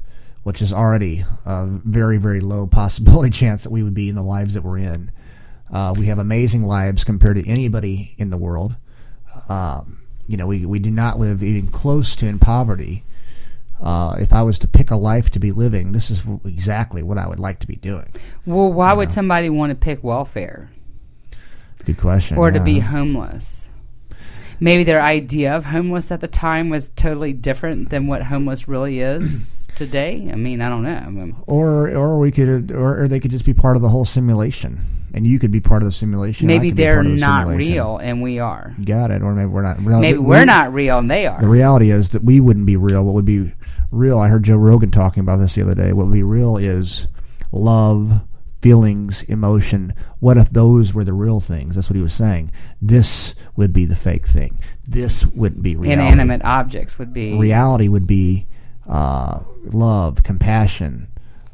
which is already a very very low possibility chance that we would be in the lives that we're in uh, we have amazing lives compared to anybody in the world um, you know, we, we do not live even close to in poverty. Uh, if I was to pick a life to be living, this is exactly what I would like to be doing. Well, why would somebody want to pick welfare Good question. or to be homeless? Maybe their idea of homeless at the time was totally different than what homeless really is today. I mean, I don't know. I mean, or or we could or, or they could just be part of the whole simulation, and you could be part of the simulation. Maybe they're the not simulation. real and we are. You got it, or maybe we're not. real. Maybe We- we're not real and they are. The reality is that we wouldn't be real. What would be real? I heard Joe Rogan talking about this the other day. What would be real is love, feelings, emotion. What if those were the real things? That's what he was saying. This would be the fake thing. This wouldn't be reality. Inanimate objects would be. Reality would be uh, love, compassion,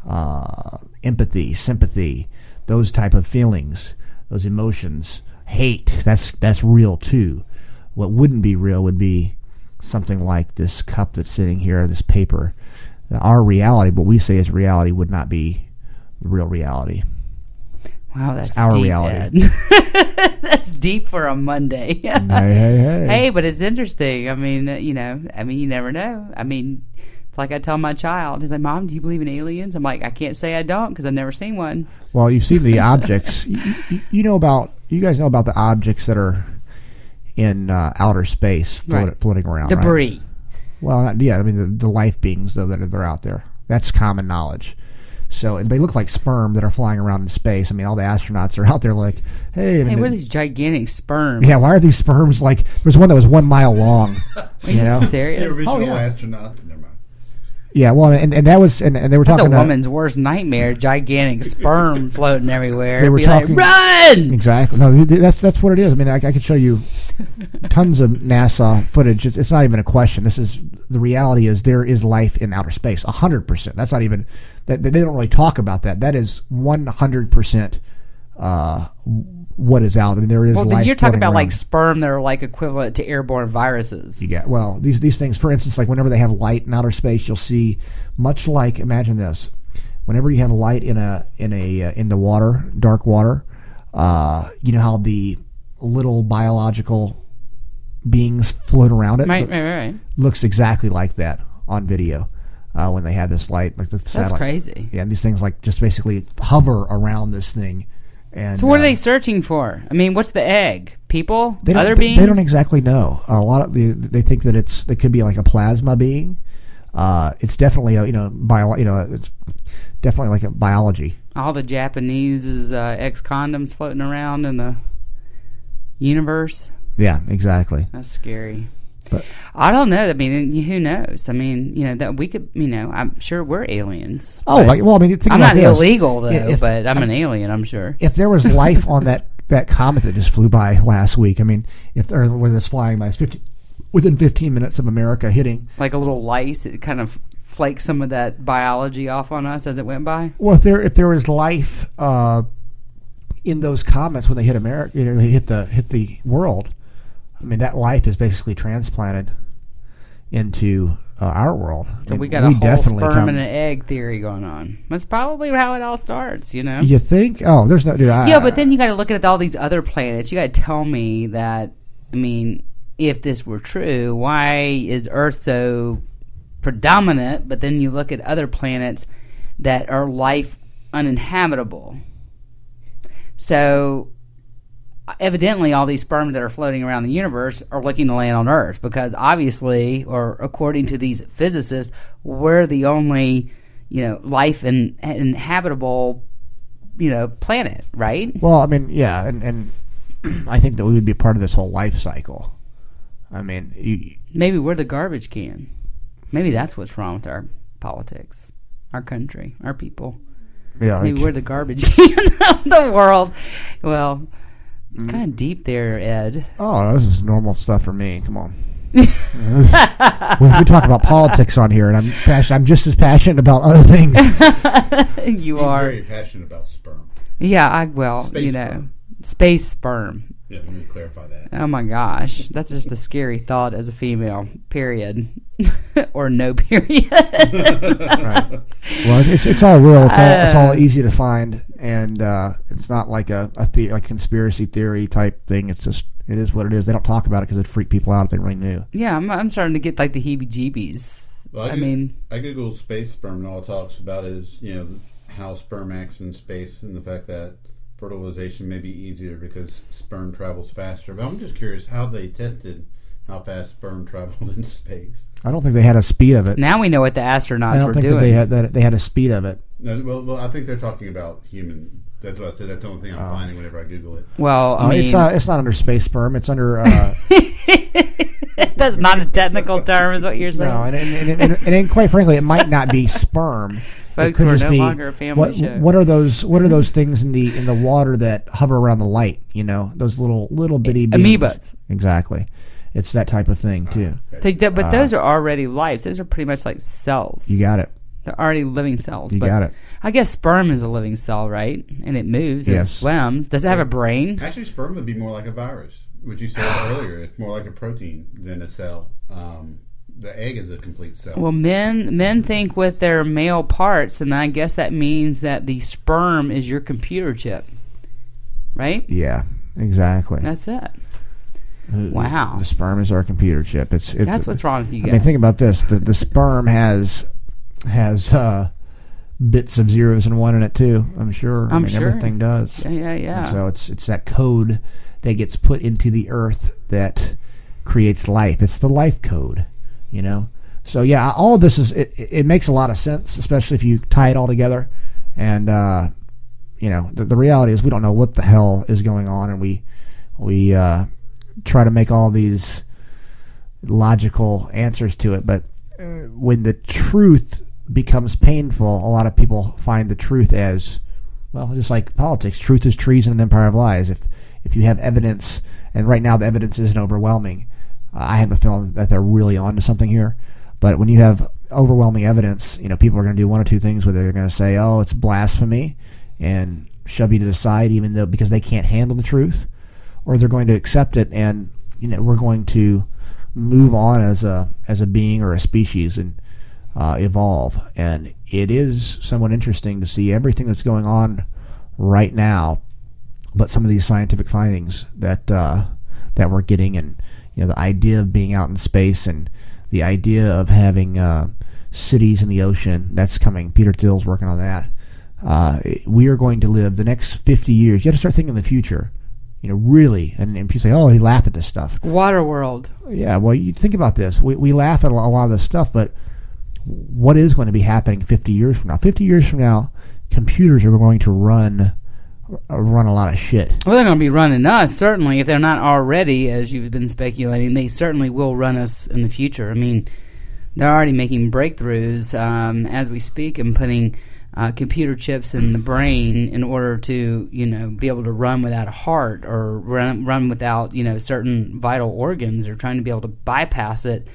uh, empathy, sympathy, those type of feelings, those emotions. Hate. That's that's real too. What wouldn't be real would be something like this cup that's sitting here, this paper. Our reality, what we say is reality, would not be real reality. Wow, that's our deep, reality. That's deep for a Monday. hey, hey, hey. Hey, but it's interesting. I mean, uh, you know, I mean, you never know. I mean, it's like I tell my child, he's like, Mom, do you believe in aliens? I'm like, I can't say I don't because I've never seen one. Well, you see the objects. you, you- you know about. You guys know about the objects that are in uh, outer space float, Right. floating around. right? Debris. Well, yeah, I mean the, the life beings though that are they're out there. That's common knowledge. So they look like sperm that are flying around in space. I mean, all the astronauts are out there like, hey, I mean, Hey, what are these gigantic sperms? yeah, why are these sperms like? There's one that was one mile long. Are you you know? serious? original Oh, yeah. astronaut. Never mind. Yeah, well, and, and that was and, and they were That's a talking. uh, woman's worst nightmare. Gigantic sperm floating everywhere. They were Be like, talking- Run! Exactly. No, th- th- that's that's what it is. I mean, I, I could show you tons of NASA footage. It's, it's not even a question. This is the reality. Is there is life in outer space? hundred percent. That's not even. That they don't really talk about that. That is one hundred percent. Uh, what is out? I mean, there is. Well, then you're talking about like sperm that are like equivalent to airborne viruses. You get well these these things. For instance, like whenever they have light in outer space, you'll see much like imagine this. Whenever you have light in a in a uh, in the water, dark water, uh, you know how the little biological beings float around it. Right, right, right. Looks exactly like that on video uh, when they had this light. Like the satellite. That's crazy. Yeah, and these things like just basically hover around this thing. And So what are uh, they searching for? I mean, what's the egg? People? they don't, Other they, beings? they don't exactly know. A lot of the, they think that it's it could be like a plasma being. Uh, it's definitely a you know bio you know it's definitely like a biology. All the Japanese uh, ex condoms floating around in the universe. Yeah, exactly. That's scary. But- I don't know. I mean, who knows? I mean, you know that we could. You know, I'm sure we're aliens. Oh, like, well, I mean, I'm not this. illegal though, If- but I'm an alien. I'm sure. If there was life on that that comet that just flew by last week, I mean, if there was flying by, it's 50, within 15 minutes of America hitting. Like a little lice, it kind of flaked some of that biology off on us as it went by. Well, if there if there was life uh, in those comets when they hit America, you know, hit the hit the world, I mean, that life is basically transplanted into uh, our world. So mean, we got a whole definitely sperm come- and an egg theory going on. That's probably how it all starts, you know. You think? Oh, there's no. Dude, I, Yeah, but then you got to look at all these other planets. You got to tell me that. I mean, if this were true, why is Earth so predominant? But then you look at other planets that are life uninhabitable. So evidently all these sperm that are floating around the universe are looking to land on earth because obviously or according to these physicists we're the only you know life and inhabitable you know planet right? Well, I mean, yeah, and and I think that we would be part of this whole life cycle. I mean, you, maybe we're the garbage can. Maybe that's what's wrong with our politics our country our people. Yeah, maybe we're the garbage can of the world. Well Mm-hmm. kind of deep there ed Oh, this is normal stuff for me. Come on. we, we talk about politics on here, and I'm passionate. I'm just as passionate about other things. you I'm are very passionate about sperm. Yeah, I well, Space you know, sperm. space sperm. Yeah, let me clarify that. Oh my gosh, that's just a scary thought as a female. Period, or no period. right. Well, it's it's all real. It's all it's all easy to find, and uh, it's not like a a the, like conspiracy theory type thing. It's just it is what it is. They don't talk about it because it freak people out if they really knew. yeah, I'm, I'm starting to get like the heebie-jeebies. Well, I Goog- mean- I googled space sperm, and all it talks about is you know how sperm acts in space, and the fact that fertilization may be easier because sperm travels faster. But I'm just curious how they tested how fast sperm traveled in space. I don't think they had a speed of it. Now we know what the astronauts I astronauts don't were think that they had that they had a speed of it. No, well, well, I think they're talking about human. That's what I said. That's the only thing I'm Oh. finding whenever I Google it. well, I Uh, mean, it's uh, it's not under space sperm. It's under uh, that's not a technical term, is what you're saying. no, and and, and, and, and, and quite frankly, it might not be sperm. Folks, It could we're just no be- longer a family what, show. What are those? What are those things in the in the water that hover around the light? You know, those little little bitty beings. Amoebas. Exactly. It's that type of thing too. So th- but those are already lives. Those are pretty much like cells. Uh, You got it. They're already living cells. You but got it. I guess sperm is a living cell, right? And it moves and it swims. Does it have a brain? Actually, sperm would be more like a virus, which you said earlier. It's more like a protein than a cell. Um, the egg is a complete cell. Well, men men think with their male parts, and I guess that means that the sperm is your computer chip, right? Yeah. Exactly. That's it. Uh, Wow. The sperm is our computer chip. It's, it's That's what's wrong with you guys. I mean, think about this. The the sperm has has uh, bits of zeros and one in it too. I'm sure. I I'm mean, sure. everything does. Yeah, yeah, And yeah. so it's it's that code that gets put into the earth that creates life. It's the life code, you know. So yeah, all of this is it, it makes a lot of sense, especially if you tie it all together. and uh, you know the, the reality is we don't know what the hell is going on, and we we uh, try to make all these logical answers to it, but uh, when the truth becomes painful, a lot of people find the truth as well, just like politics. Truth is treason and empire of lies. If if you have evidence, and right now the evidence isn't overwhelming, I have a feeling that they're really onto something here. But when you have overwhelming evidence, you know people are going to do one or two things. Where they're going to say, "Oh, it's blasphemy," and shove you to the side, even though because they can't handle the truth, or they're going to accept it, and you know we're going to move on as a as a being or a species and uh, evolve. And it is somewhat interesting to see everything that's going on right now, but some of these scientific findings that uh, that we're getting, and you know, the idea of being out in space, and the idea of having uh, cities in the ocean. That's coming. Peter Thiel's working on that. Uh, we are going to live the next 50 years. You have to start thinking in the future. You know, really, and, and people say, "Oh, he laugh at this stuff." Waterworld. Yeah, well, you think about this. We, we laugh at a lot of this stuff, but what is going to be happening 50 years from now? 50 years from now, computers are going to run run a lot of shit. Well, they're going to be running us certainly. If they're not already, as you've been speculating, they certainly will run us in the future. I mean, they're already making breakthroughs um, as we speak and putting uh, computer chips in the brain in order to, you know, be able to run without a heart or run run without, you know, certain vital organs or trying to be able to bypass it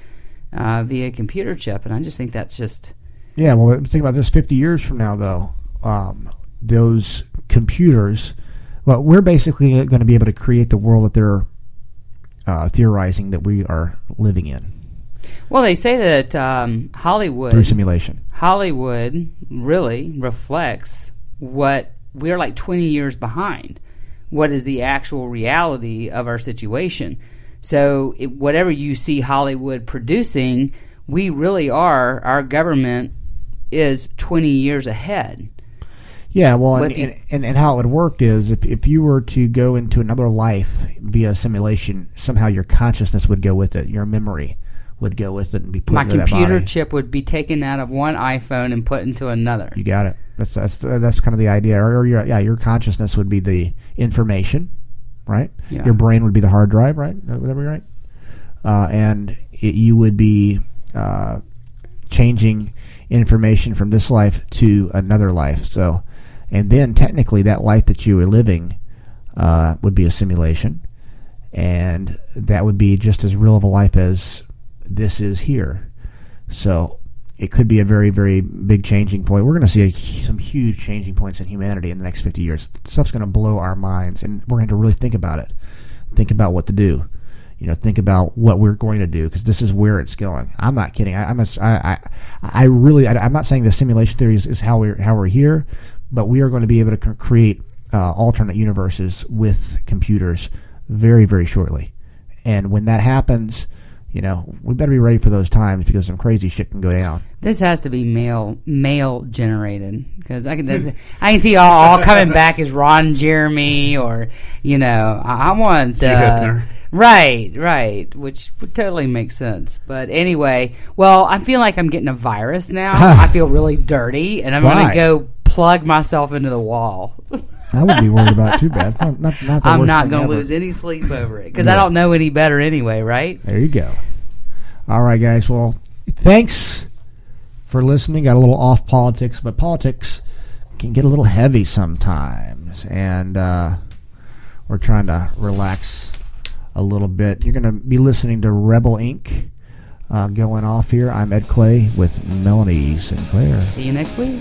uh, via computer chip. And I just think that's just Yeah, well, think about this 50 years from now, though. Um, those computers, well, we're basically going to be able to create the world that they're uh, theorizing that we are living in well. They say that um, Hollywood through simulation. Hollywood really reflects what we're like 20 years behind. What is the actual reality of our situation? So, it, whatever you see Hollywood producing, we really are, our government is 20 years ahead. Yeah, well, and, you- and, and, and how it would work is if, if you were to go into another life via simulation, somehow your consciousness would go with it, your memory would go with it and be put My into computer chip would be taken out of one iPhone and put into another. You got it. That's that's that's kind of the idea. Or, or your yeah, your consciousness would be the information, right? Yeah. Your brain would be the hard drive, right? Would that be right? Uh, and it, you would be uh, changing information from this life to another life. So, and then technically, that life that you were living uh, would be a simulation, and that would be just as real of a life as this is here. So it could be a very, very big changing point. We're going to see a, some huge changing points in humanity in the next 50 years. Stuff's going to blow our minds, and we're going to really think about it. Think about what to do. You know, think about what we're going to do because this is where it's going. I'm not kidding. I, I'm a, I, I, I really, I, I'm not saying the simulation theory is, is how we're how we're here, but we are going to be able to create uh, alternate universes with computers very, very shortly. And when that happens, you know, we better be ready for those times because some crazy shit can go down. This has to be male male generated because I can I can see all, all coming back as Ron Jeremy or you know I, I want Hugh uh, right right which would totally makes sense. But anyway, well I feel like I'm getting a virus now. I feel really dirty and I'm gonna go plug myself into the wall. I wouldn't be worried about it too bad. Not, not, not I'm not gonna lose any sleep over it because I don't know any better anyway. Right? There you go. All right, guys. Well, thanks for listening. Got a little off politics, but politics can get a little heavy sometimes, and uh, we're trying to relax a little bit. You're going to be listening to Rebel Inc. Uh, going off here. I'm Ed Clay with Melanie Sinclair. See you next week.